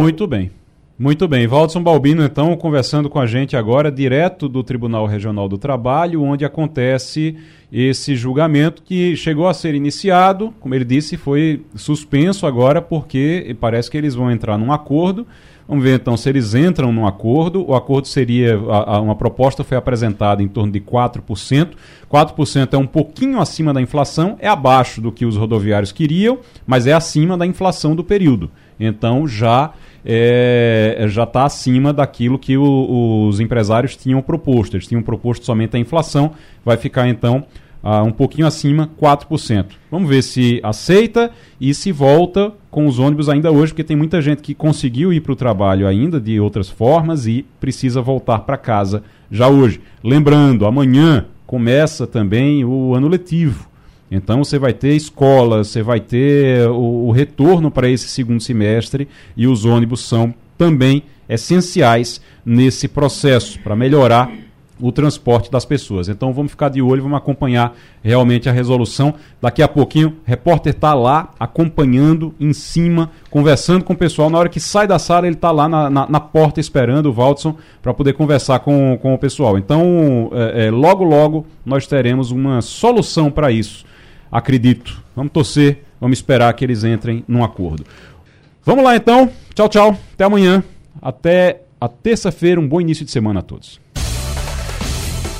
Speaker 2: Muito bem. Muito bem, Valdson Balbino, então, conversando com a gente agora, direto do Tribunal Regional do Trabalho, onde acontece esse julgamento que chegou a ser iniciado, como ele disse, foi suspenso agora, porque parece que eles vão entrar num acordo. Vamos ver então se eles entram num acordo. O acordo seria. A, a, uma proposta foi apresentada em torno de 4%. 4% é um pouquinho acima da inflação, é abaixo do que os rodoviários queriam, mas é acima da inflação do período. Então já é, já está acima daquilo que o, os empresários tinham proposto. Eles tinham proposto somente a inflação, vai ficar então uh, um pouquinho acima, 4%. Vamos ver se aceita e se volta com os ônibus ainda hoje, porque tem muita gente que conseguiu ir para o trabalho ainda de outras formas e precisa voltar para casa já hoje. Lembrando, amanhã começa também o ano letivo. Então você vai ter escola, você vai ter o, o retorno para esse segundo semestre e os ônibus são também essenciais nesse processo para melhorar o transporte das pessoas. Então vamos ficar de olho, vamos acompanhar realmente a resolução. Daqui a pouquinho, o repórter está lá acompanhando em cima, conversando com o pessoal. Na hora que sai da sala, ele está lá na, na, na, porta esperando o Valdson para poder conversar com, com o pessoal. Então, é, é, logo, logo, nós teremos uma solução para isso acredito. Vamos torcer, vamos esperar que eles entrem num acordo. Vamos lá então. Tchau, tchau. Até amanhã. Até a terça-feira. Um bom início de semana a todos.